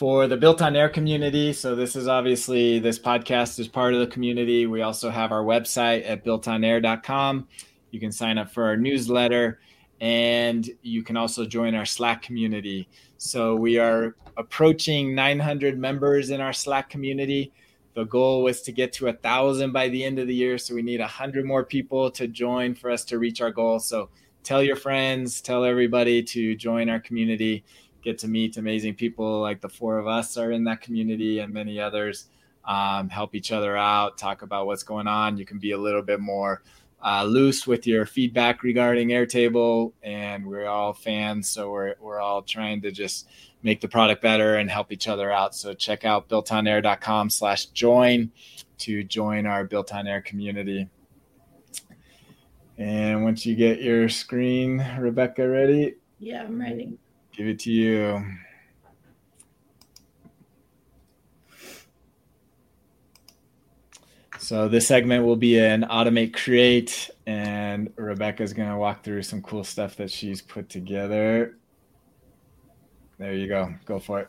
[SPEAKER 1] for the Built on Air community. So this is obviously this podcast is part of the community. We also have our website at builtonair.com. You can sign up for our newsletter and you can also join our Slack community. So we are approaching 900 members in our Slack community. The goal was to get to a thousand by the end of the year. So we need a hundred more people to join for us to reach our goal. So tell your friends, tell everybody to join our community, get to meet amazing people like the four of us are in that community and many others. Um, help each other out, talk about what's going on. You can be a little bit more uh, loose with your feedback regarding Airtable, and we're all fans, so we're we're all trying to just make the product better and help each other out. So check out builtonair.com slash join to join our Built on Air community. And once you get your screen, Rebecca, ready?
[SPEAKER 2] Yeah, I'm ready.
[SPEAKER 1] Give it to you. So this segment will be an automate create, and Rebecca's gonna walk through some cool stuff that she's put together. There you go. Go for it.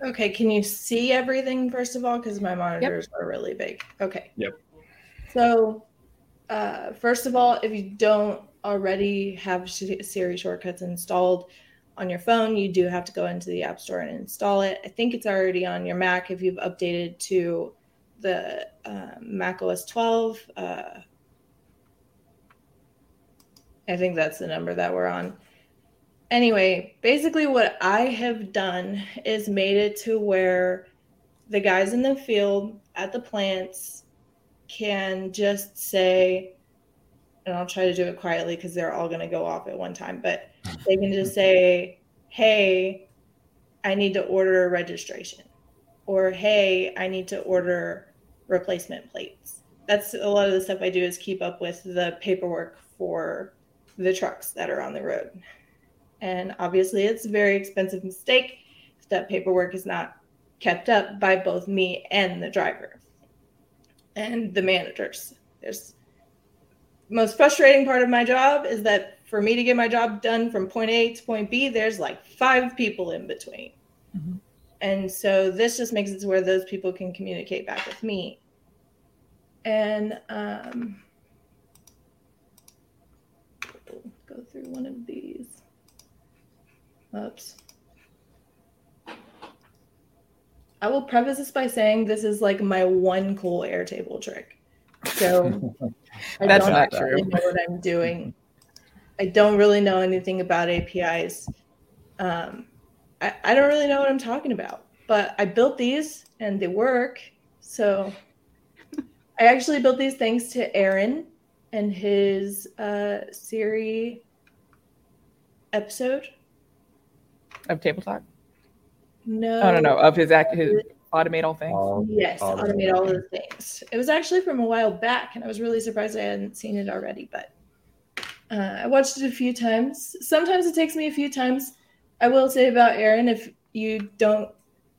[SPEAKER 2] Okay, can you see everything first of all? Because my monitors yep. are really big. Okay.
[SPEAKER 1] Yep.
[SPEAKER 2] So, uh, first of all, if you don't already have Siri shortcuts installed on your phone, you do have to go into the App Store and install it. I think it's already on your Mac if you've updated to the uh, Mac OS 12. Uh, I think that's the number that we're on. Anyway, basically, what I have done is made it to where the guys in the field at the plants can just say, and I'll try to do it quietly because they're all going to go off at one time, but they can just say, hey, I need to order a registration, or hey, I need to order replacement plates. That's a lot of the stuff I do is keep up with the paperwork for the trucks that are on the road. And obviously, it's a very expensive mistake if that paperwork is not kept up by both me and the driver and the managers. There's most frustrating part of my job is that for me to get my job done from point A to point B, there's like five people in between. Mm-hmm. And so this just makes it to where those people can communicate back with me. And um, go through one of these. Oops. I will preface this by saying this is like my one cool Airtable trick. So I
[SPEAKER 4] That's
[SPEAKER 2] don't
[SPEAKER 4] not
[SPEAKER 2] actually
[SPEAKER 4] true.
[SPEAKER 2] know what I'm doing. I don't really know anything about APIs. Um, I, I don't really know what I'm talking about, but I built these and they work. So I actually built these thanks to Aaron and his uh, Siri episode.
[SPEAKER 4] Of table talk?
[SPEAKER 2] No,
[SPEAKER 4] Oh no, no, of his act his automate all things.
[SPEAKER 1] All-
[SPEAKER 2] Yes,
[SPEAKER 1] all the-
[SPEAKER 2] automate all the things. It was actually from a while back, and I was really surprised I hadn't seen it already. But uh, I watched it a few times. Sometimes it takes me a few times. I will say about Aaron, if you don't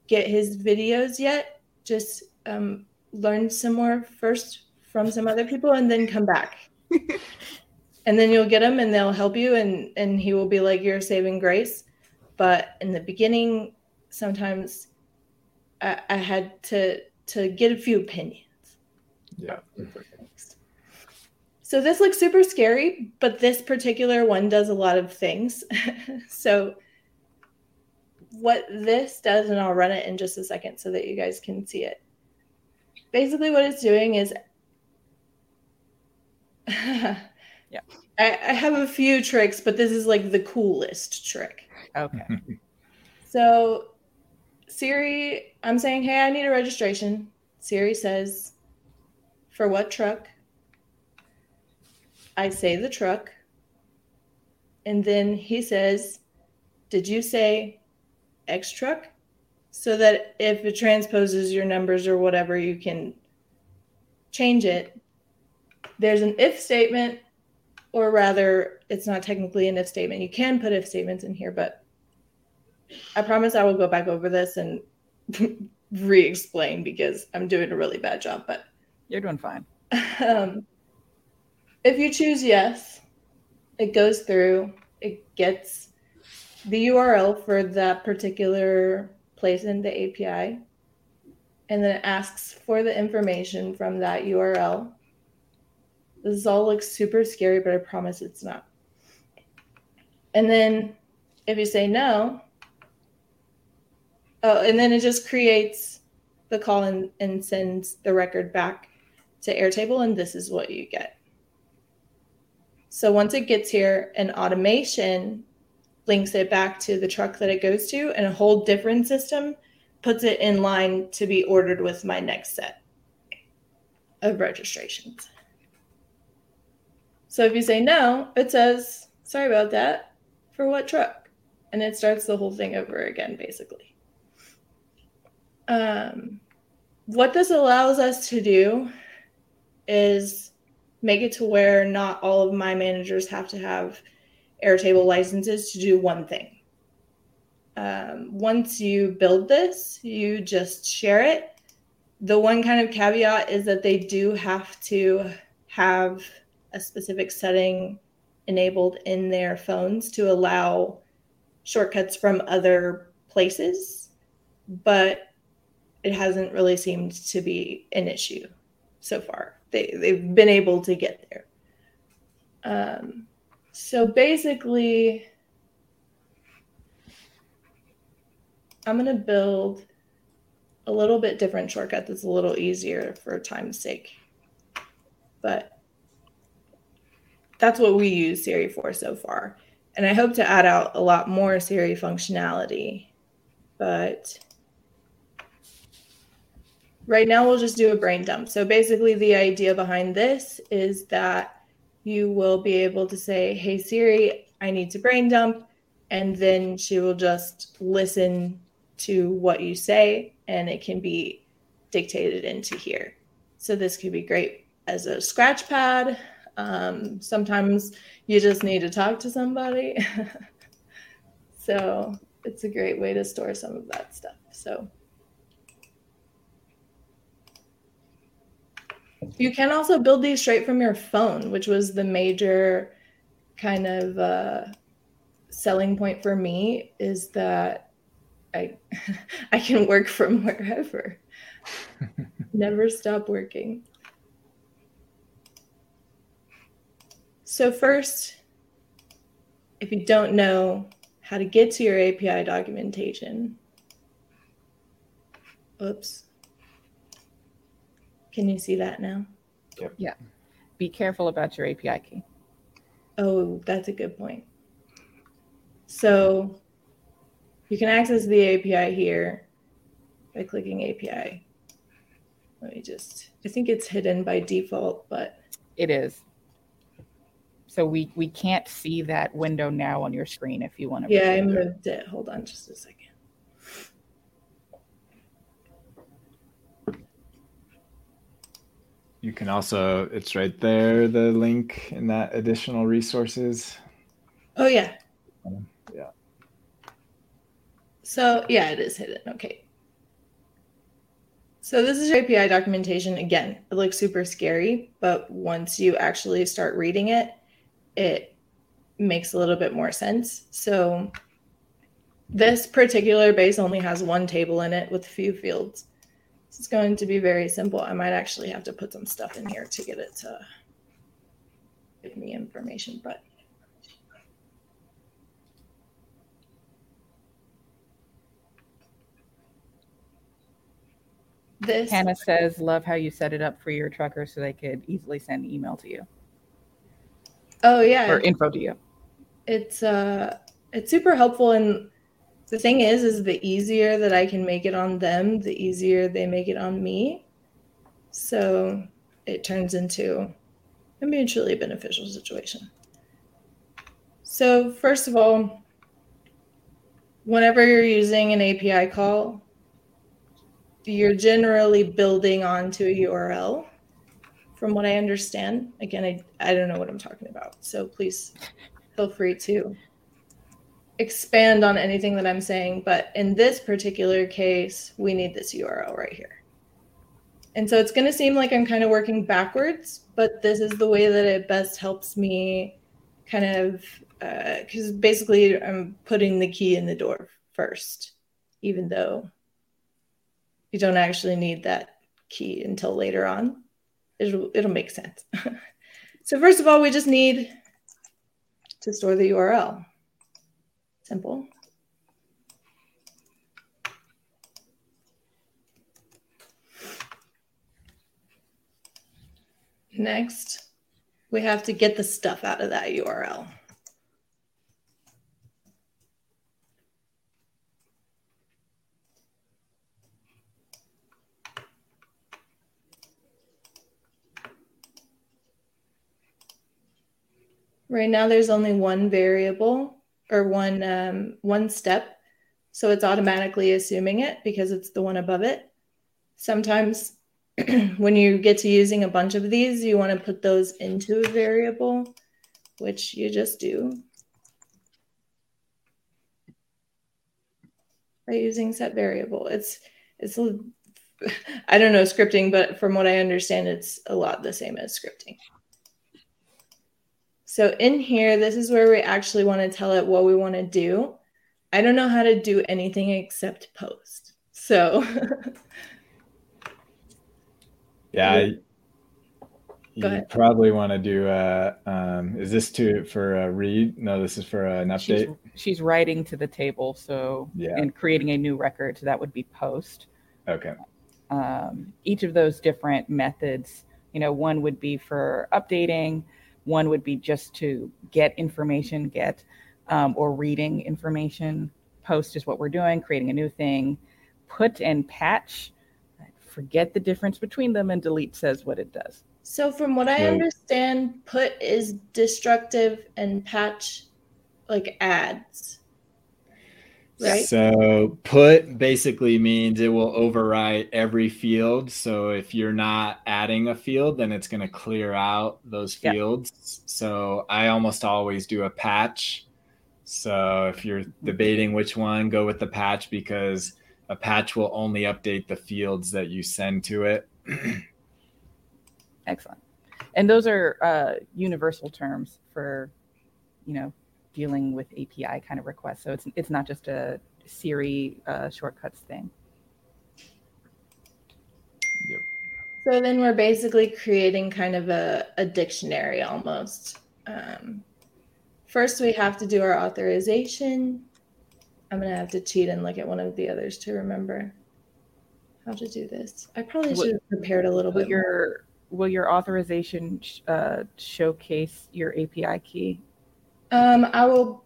[SPEAKER 2] get his videos yet, just um, learn some more first from some other people, and then come back. and then you'll get them, and they'll help you, and and he will be like your saving grace. But in the beginning, sometimes I, I had to to get a few opinions.
[SPEAKER 1] Yeah.
[SPEAKER 2] So this looks super scary, but this particular one does a lot of things. so what this does, and I'll run it in just a second so that you guys can see it. Basically, what it's doing is
[SPEAKER 4] Yeah.
[SPEAKER 2] I, I have a few tricks, but this is like the coolest trick.
[SPEAKER 4] Okay.
[SPEAKER 2] So Siri, I'm saying, hey, I need a registration. Siri says, for what truck? I say the truck. And then he says, did you say X truck? So that if it transposes your numbers or whatever, you can change it. There's an if statement, or rather, it's not technically an if statement. You can put if statements in here, but I promise I will go back over this and re-explain because I'm doing a really bad job. But
[SPEAKER 4] You're doing fine.
[SPEAKER 2] um, if you choose yes, it goes through. It gets the URL for that particular place in the API, and then it asks for the information from that URL. This all looks super scary, but I promise it's not. And then if you say no, oh, and then it just creates the call and, and sends the record back to Airtable, and this is what you get. So once it gets here, an automation links it back to the truck that it goes to, and a whole different system puts it in line to be ordered with my next set of registrations. So if you say no, it says, sorry about that. For what truck? And it starts the whole thing over again, basically. Um, what this allows us to do is make it to where not all of my managers have to have Airtable licenses to do one thing. Um, once you build this, you just share it. The one kind of caveat is that they do have to have a specific setting enabled in their phones to allow shortcuts from other places, but it hasn't really seemed to be an issue so far. They, they've been able to get there. Um, so basically, I'm going to build a little bit different shortcut that's a little easier for time's sake. But that's what we use Siri for so far. And I hope to add out a lot more Siri functionality. But right now we'll just do a brain dump. So basically the idea behind this is that you will be able to say, Hey Siri, I need to brain dump. And then she will just listen to what you say and it can be dictated into here. So this could be great as a scratch pad. Um, sometimes you just need to talk to somebody. so it's a great way to store some of that stuff. So You can also build these straight from your phone, which was the major kind of uh, selling point for me is that I I can work from wherever. Never stop working. So first, if you don't know how to get to your API documentation, oops. Can you see that now?
[SPEAKER 4] Yep. Yeah. Be careful about your API key.
[SPEAKER 2] Oh, that's a good point. So you can access the API here by clicking API. Let me just, I think it's hidden by default, but
[SPEAKER 4] it is. So we we can't see that window now on your screen if you want
[SPEAKER 2] to. Yeah, I moved it. Hold on just a second.
[SPEAKER 1] You can also, it's right there, the link in that additional resources.
[SPEAKER 2] Oh, yeah.
[SPEAKER 1] Um, yeah.
[SPEAKER 2] So, yeah, it is hidden. Okay. So, this is your API documentation. Again, it looks super scary, but once you actually start reading it, it makes a little bit more sense. So, this particular base only has one table in it with a few fields. It's going to be very simple. I might actually have to put some stuff in here to get it to give me information, but
[SPEAKER 4] this Hannah says, love how you set it up for your trucker so they could easily send email to you.
[SPEAKER 2] Oh yeah.
[SPEAKER 4] Or info to you.
[SPEAKER 2] It's uh it's super helpful and the thing is is the easier that i can make it on them the easier they make it on me. So it turns into a mutually beneficial situation. So first of all whenever you're using an api call you're generally building onto a url from what i understand again i, I don't know what i'm talking about so please feel free to expand on anything that I'm saying, but in this particular case, we need this URL right here. And so it's going to seem like I'm kind of working backwards, but this is the way that it best helps me kind of, because uh, basically I'm putting the key in the door first, even though you don't actually need that key until later on. It'll, it'll make sense. so first of all, we just need to store the URL. Simple. Next, we have to get the stuff out of that URL. Right now, there's only one variable or one um, one step, so it's automatically assuming it because it's the one above it. Sometimes, when you get to using a bunch of these, you want to put those into a variable, which you just do by using set variable. It's it's I don't know scripting, but from what I understand, it's a lot the same as scripting. So in here, this is where we actually want to tell it what we want to do. I don't know how to do anything except post. So
[SPEAKER 1] yeah, you probably want to do a, um, is this to for a read? No, this is for an update.
[SPEAKER 4] She's, she's writing to the table. So, yeah. and creating a new record. So that would be post.
[SPEAKER 1] Okay.
[SPEAKER 4] Um, each of those different methods, you know, one would be for updating, one would be just to get information, get um, or reading information. Post is what we're doing, creating a new thing. Put and patch, forget the difference between them, and delete says what it does.
[SPEAKER 2] So, from what I understand, put is destructive and patch like adds right?
[SPEAKER 1] So put basically means it will overwrite every field. So if you're not adding a field, then it's going to clear out those fields. Yep. So I almost always do a patch. So if you're debating which one, go with the patch because a patch will only update the fields that you send to it.
[SPEAKER 4] Excellent. And those are uh, universal terms for, you know, dealing with API kind of requests. So it's it's not just a Siri uh, shortcuts thing.
[SPEAKER 2] Yep. So then we're basically creating kind of a, a dictionary almost. Um, first, we have to do our authorization. I'm going to have to cheat and look at one of the others to remember how to do this. I probably should have prepared a little
[SPEAKER 4] will
[SPEAKER 2] bit.
[SPEAKER 4] Your, will your authorization uh, showcase your API key
[SPEAKER 2] um, I will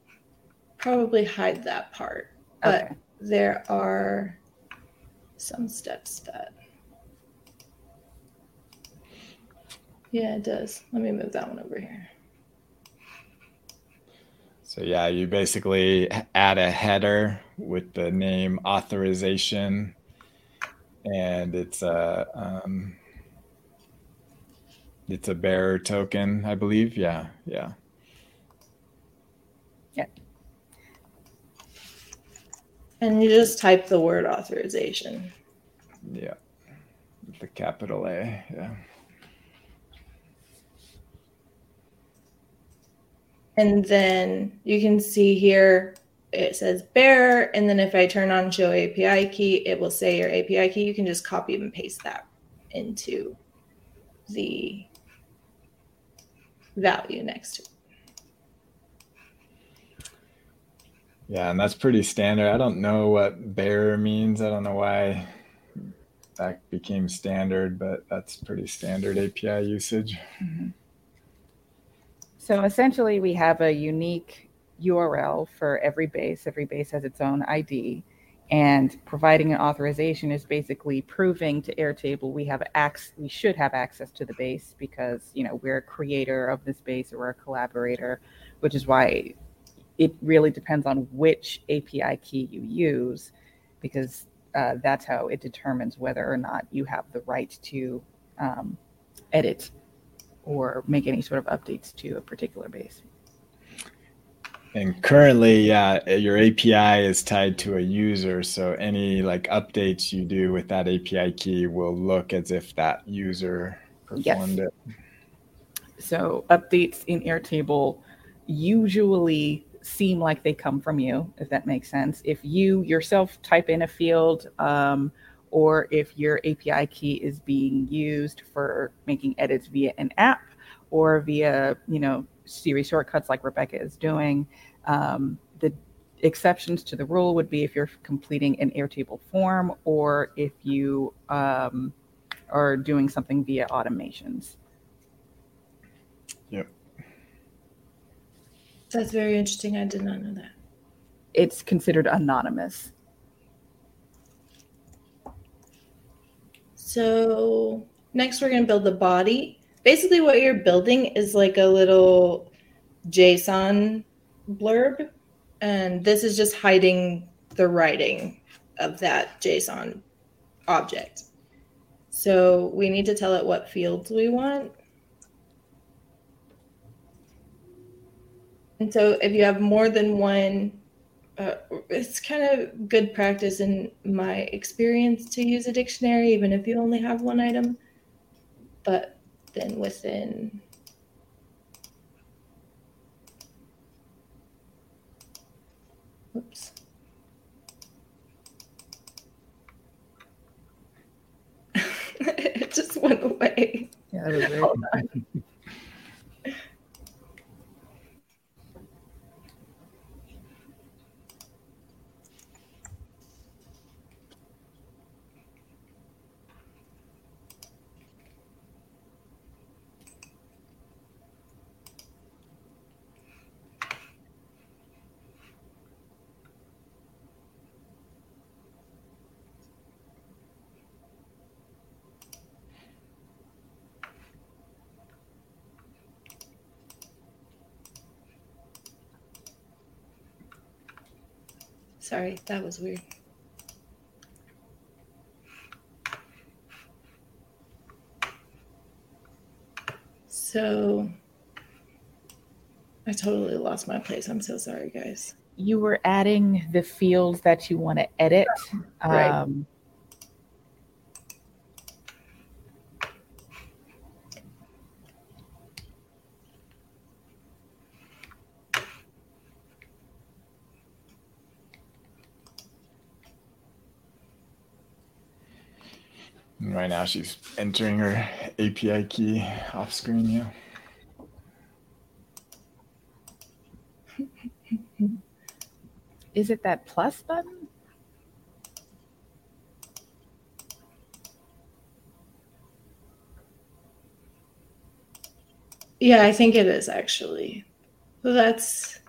[SPEAKER 2] probably hide that part, but okay. there are some steps that. Yeah, it does. Let me move that one over here.
[SPEAKER 1] So yeah, you basically add a header with the name authorization, and it's a um, it's a bearer token, I believe. Yeah, yeah.
[SPEAKER 2] And you just type the word authorization.
[SPEAKER 1] Yeah. The capital A. Yeah.
[SPEAKER 2] And then you can see here it says bearer. And then if I turn on show API key, it will say your API key. You can just copy and paste that into the value next to it.
[SPEAKER 1] Yeah, and that's pretty standard. I don't know what bearer means. I don't know why that became standard, but that's pretty standard API usage. Mm-hmm.
[SPEAKER 4] So essentially, we have a unique URL for every base. Every base has its own ID. And providing an authorization is basically proving to Airtable we have access, we should have access to the base because you know we're a creator of this base or we're a collaborator, which is why it really depends on which API key you use, because uh, that's how it determines whether or not you have the right to um, edit or make any sort of updates to a particular base.
[SPEAKER 1] And currently, yeah, your API is tied to a user. So any like updates you do with that API key will look as if that user performed yes. it.
[SPEAKER 4] So updates in Airtable usually seem like they come from you, if that makes sense. If you yourself type in a field, um, or if your API key is being used for making edits via an app or via, you know, Siri shortcuts like Rebecca is doing, um, the exceptions to the rule would be if you're completing an Airtable form or if you um, are doing something via automations.
[SPEAKER 2] That's very interesting. I did not know that.
[SPEAKER 4] It's considered anonymous.
[SPEAKER 2] So next we're going to build the body. Basically what you're building is like a little JSON blurb. And this is just hiding the writing of that JSON object. So we need to tell it what fields we want. And so if you have more than one, uh, it's kind of good practice in my experience to use a dictionary, even if you only have one item. But then within Oops. it just went away.
[SPEAKER 4] Yeah,
[SPEAKER 2] Sorry, that was weird. So I totally lost my place. I'm so sorry, guys.
[SPEAKER 4] You were adding the fields that you want to edit.
[SPEAKER 2] Right.
[SPEAKER 4] Um,
[SPEAKER 1] right now she's entering her API key off screen. Yeah.
[SPEAKER 4] is it that plus button?
[SPEAKER 2] Yeah, I think it is actually. So that's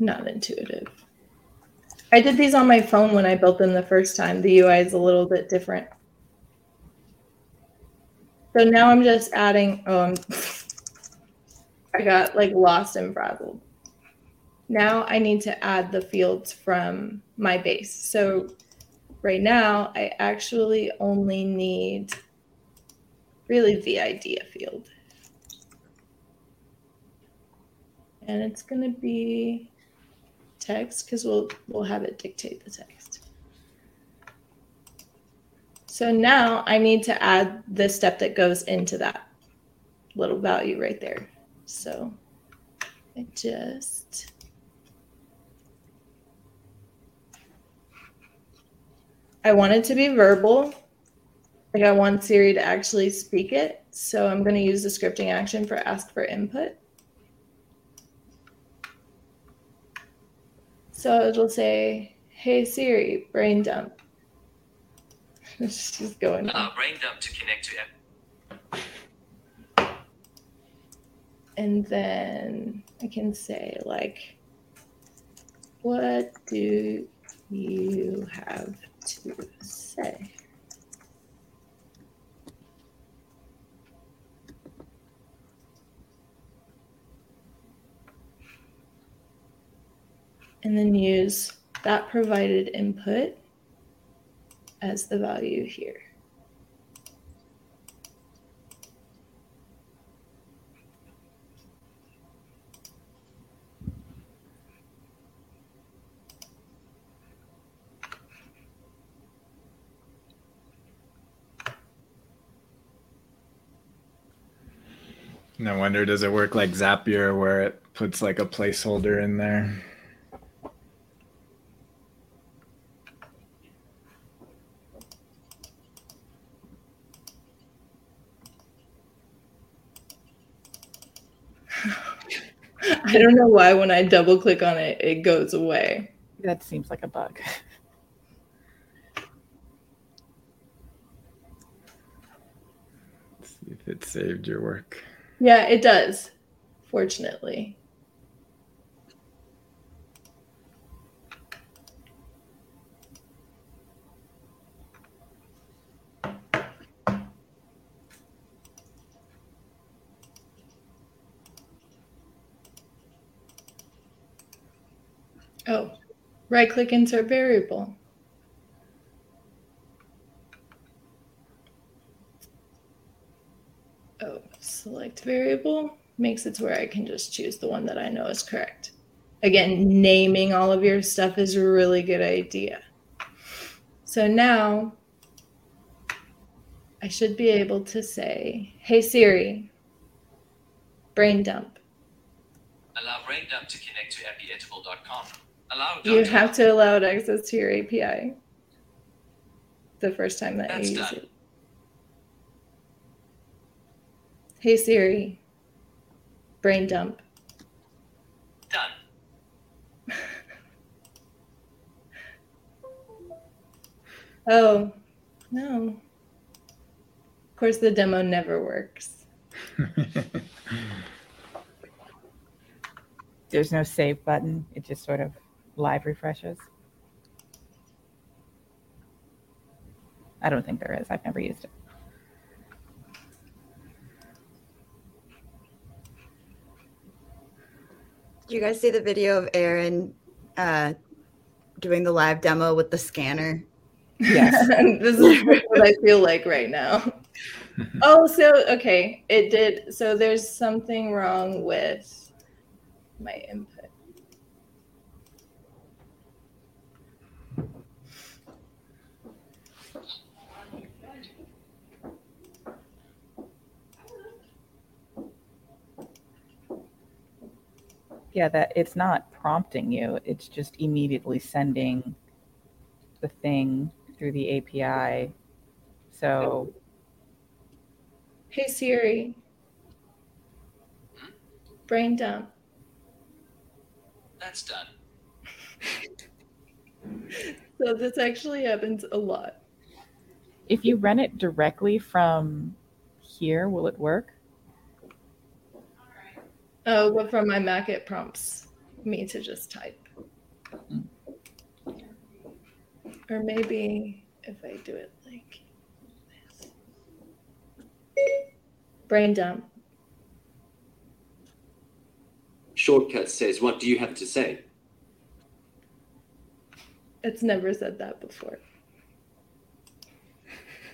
[SPEAKER 2] not intuitive. I did these on my phone when I built them the first time. The UI is a little bit different. So now I'm just adding. Oh, I'm, um, I got like lost and frazzled. Now I need to add the fields from my base. So right now I actually only need really the idea field. And it's going to be text because we'll we'll have it dictate the text. So now I need to add the step that goes into that little value right there. So I just I want it to be verbal. Like I want Siri to actually speak it. So I'm going to use the scripting action for ask for input. So it'll say, "Hey Siri, brain dump." She's going.
[SPEAKER 5] Uh, brain dump to connect to app.
[SPEAKER 2] and then I can say like, "What do you have to say?" And then use that provided input as the value here.
[SPEAKER 1] No wonder does it work like Zapier where it puts like a placeholder in there?
[SPEAKER 2] I don't know why when I double click on it, it goes away.
[SPEAKER 4] That seems like a bug.
[SPEAKER 1] Let's see if it saved your work.
[SPEAKER 2] Yeah, it does. Fortunately. Oh, right click insert variable. Oh, select variable makes it to where I can just choose the one that I know is correct. Again, naming all of your stuff is a really good idea. So now I should be able to say, Hey Siri, brain dump.
[SPEAKER 5] Allow brain dump to connect to. Allow
[SPEAKER 2] You have to allow it access to your API the first time that
[SPEAKER 5] That's
[SPEAKER 2] you use
[SPEAKER 5] done.
[SPEAKER 2] it. Hey Siri, brain dump.
[SPEAKER 5] Done.
[SPEAKER 2] Oh, no. Of course, the demo never works.
[SPEAKER 4] There's no save button. It just sort of live refreshes. I don't think there is. I've never used it.
[SPEAKER 3] Did you guys see the video of Aaron uh, doing the live demo with the scanner?
[SPEAKER 4] Yes.
[SPEAKER 2] this is what I feel like right now. Oh, so okay, it did. So there's something wrong with my input.
[SPEAKER 4] Yeah, that it's not prompting you. It's just immediately sending the thing through the API. So
[SPEAKER 2] Hey Siri, brain dump.
[SPEAKER 5] That's done.
[SPEAKER 2] So this actually happens a lot.
[SPEAKER 4] if you run it directly from here, will it work?
[SPEAKER 2] Oh, but from my Mac, it prompts me to just type. Or maybe if I do it like this. Brain dump.
[SPEAKER 6] Shortcut says, What do you have to say?
[SPEAKER 2] It's never said that before.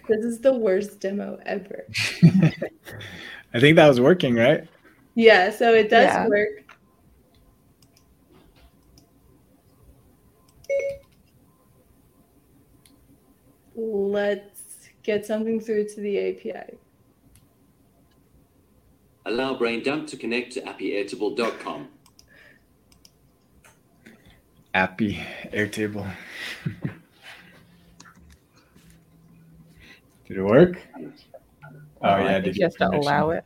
[SPEAKER 2] This is the worst demo ever.
[SPEAKER 1] I think that was working, right?
[SPEAKER 2] Yeah, so it does
[SPEAKER 4] Yeah.
[SPEAKER 2] work. Let's get something through to the API.
[SPEAKER 6] Allow brain dump to connect to appyairtable.com.
[SPEAKER 1] Appy Airtable. Did it work? Oh, oh
[SPEAKER 4] I
[SPEAKER 1] yeah,
[SPEAKER 4] think
[SPEAKER 1] did
[SPEAKER 4] you have to allow it.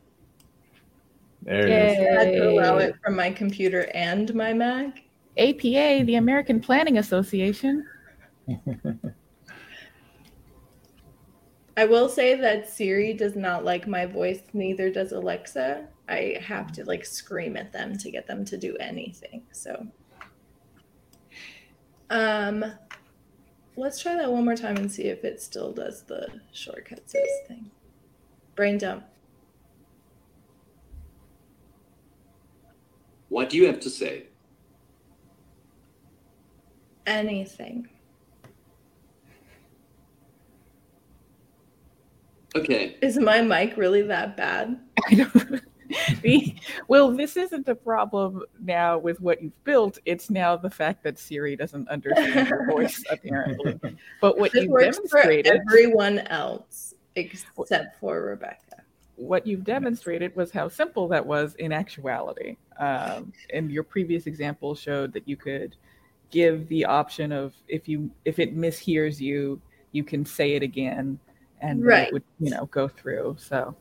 [SPEAKER 1] There it is.
[SPEAKER 2] I had to allow it from my computer and my Mac.
[SPEAKER 4] APA, the American Planning Association.
[SPEAKER 2] I will say that Siri does not like my voice, neither does Alexa. I have to like scream at them to get them to do anything. So um let's try that one more time and see if it still does the shortcuts thing. Brain dump.
[SPEAKER 6] What do you have to say?
[SPEAKER 2] Anything.
[SPEAKER 6] Okay,
[SPEAKER 2] Is my mic really that bad?
[SPEAKER 4] I don't. The, well, this isn't a problem now with what you've built. It's now the fact that Siri doesn't understand your voice, apparently. But what
[SPEAKER 2] This
[SPEAKER 4] you've
[SPEAKER 2] works for everyone else except for Rebecca.
[SPEAKER 4] What you've demonstrated was how simple that was in actuality. Um, and your previous example showed that you could give the option of if you if it mishears you, you can say it again, and
[SPEAKER 2] Right.
[SPEAKER 4] it would you know go through. So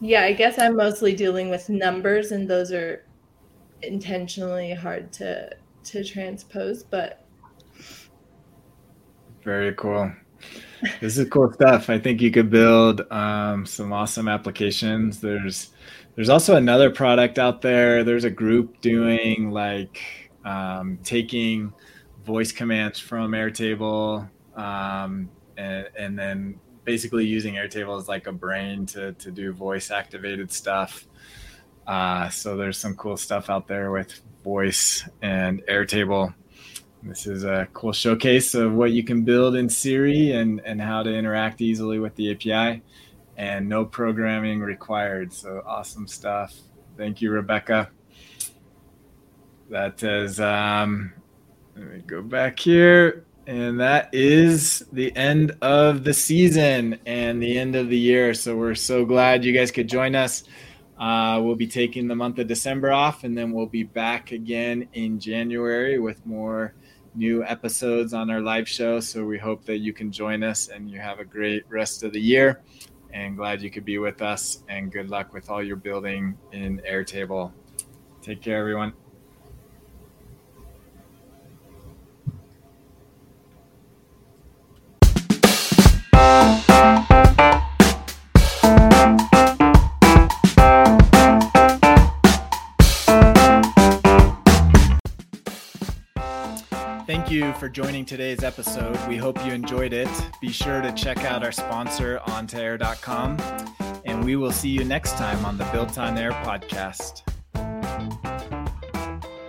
[SPEAKER 2] Yeah, I guess I'm mostly dealing with numbers, and those are intentionally hard to to transpose, but
[SPEAKER 1] very cool. This is cool stuff. I think you could build um, some awesome applications. There's there's also another product out there. There's a group doing like um, taking voice commands from Airtable um, and, and then basically using Airtable as like a brain to, to do voice activated stuff. Uh, so there's some cool stuff out there with voice and Airtable. This is a cool showcase of what you can build in Siri and, and how to interact easily with the API and no programming required. So awesome stuff. Thank you, Rebecca. That is, um, let me go back here. And that is the end of the season and the end of the year. So we're so glad you guys could join us. Uh, we'll be taking the month of December off, and then we'll be back again in January with more new episodes on our live show. So we hope that you can join us and you have a great rest of the year. And glad you could be with us. And good luck with all your building in Airtable. Take care, everyone. Thank you for joining today's episode. We hope you enjoyed it. Be sure to check out our sponsor, on2air.com, and we will see you next time on the Built on Air podcast.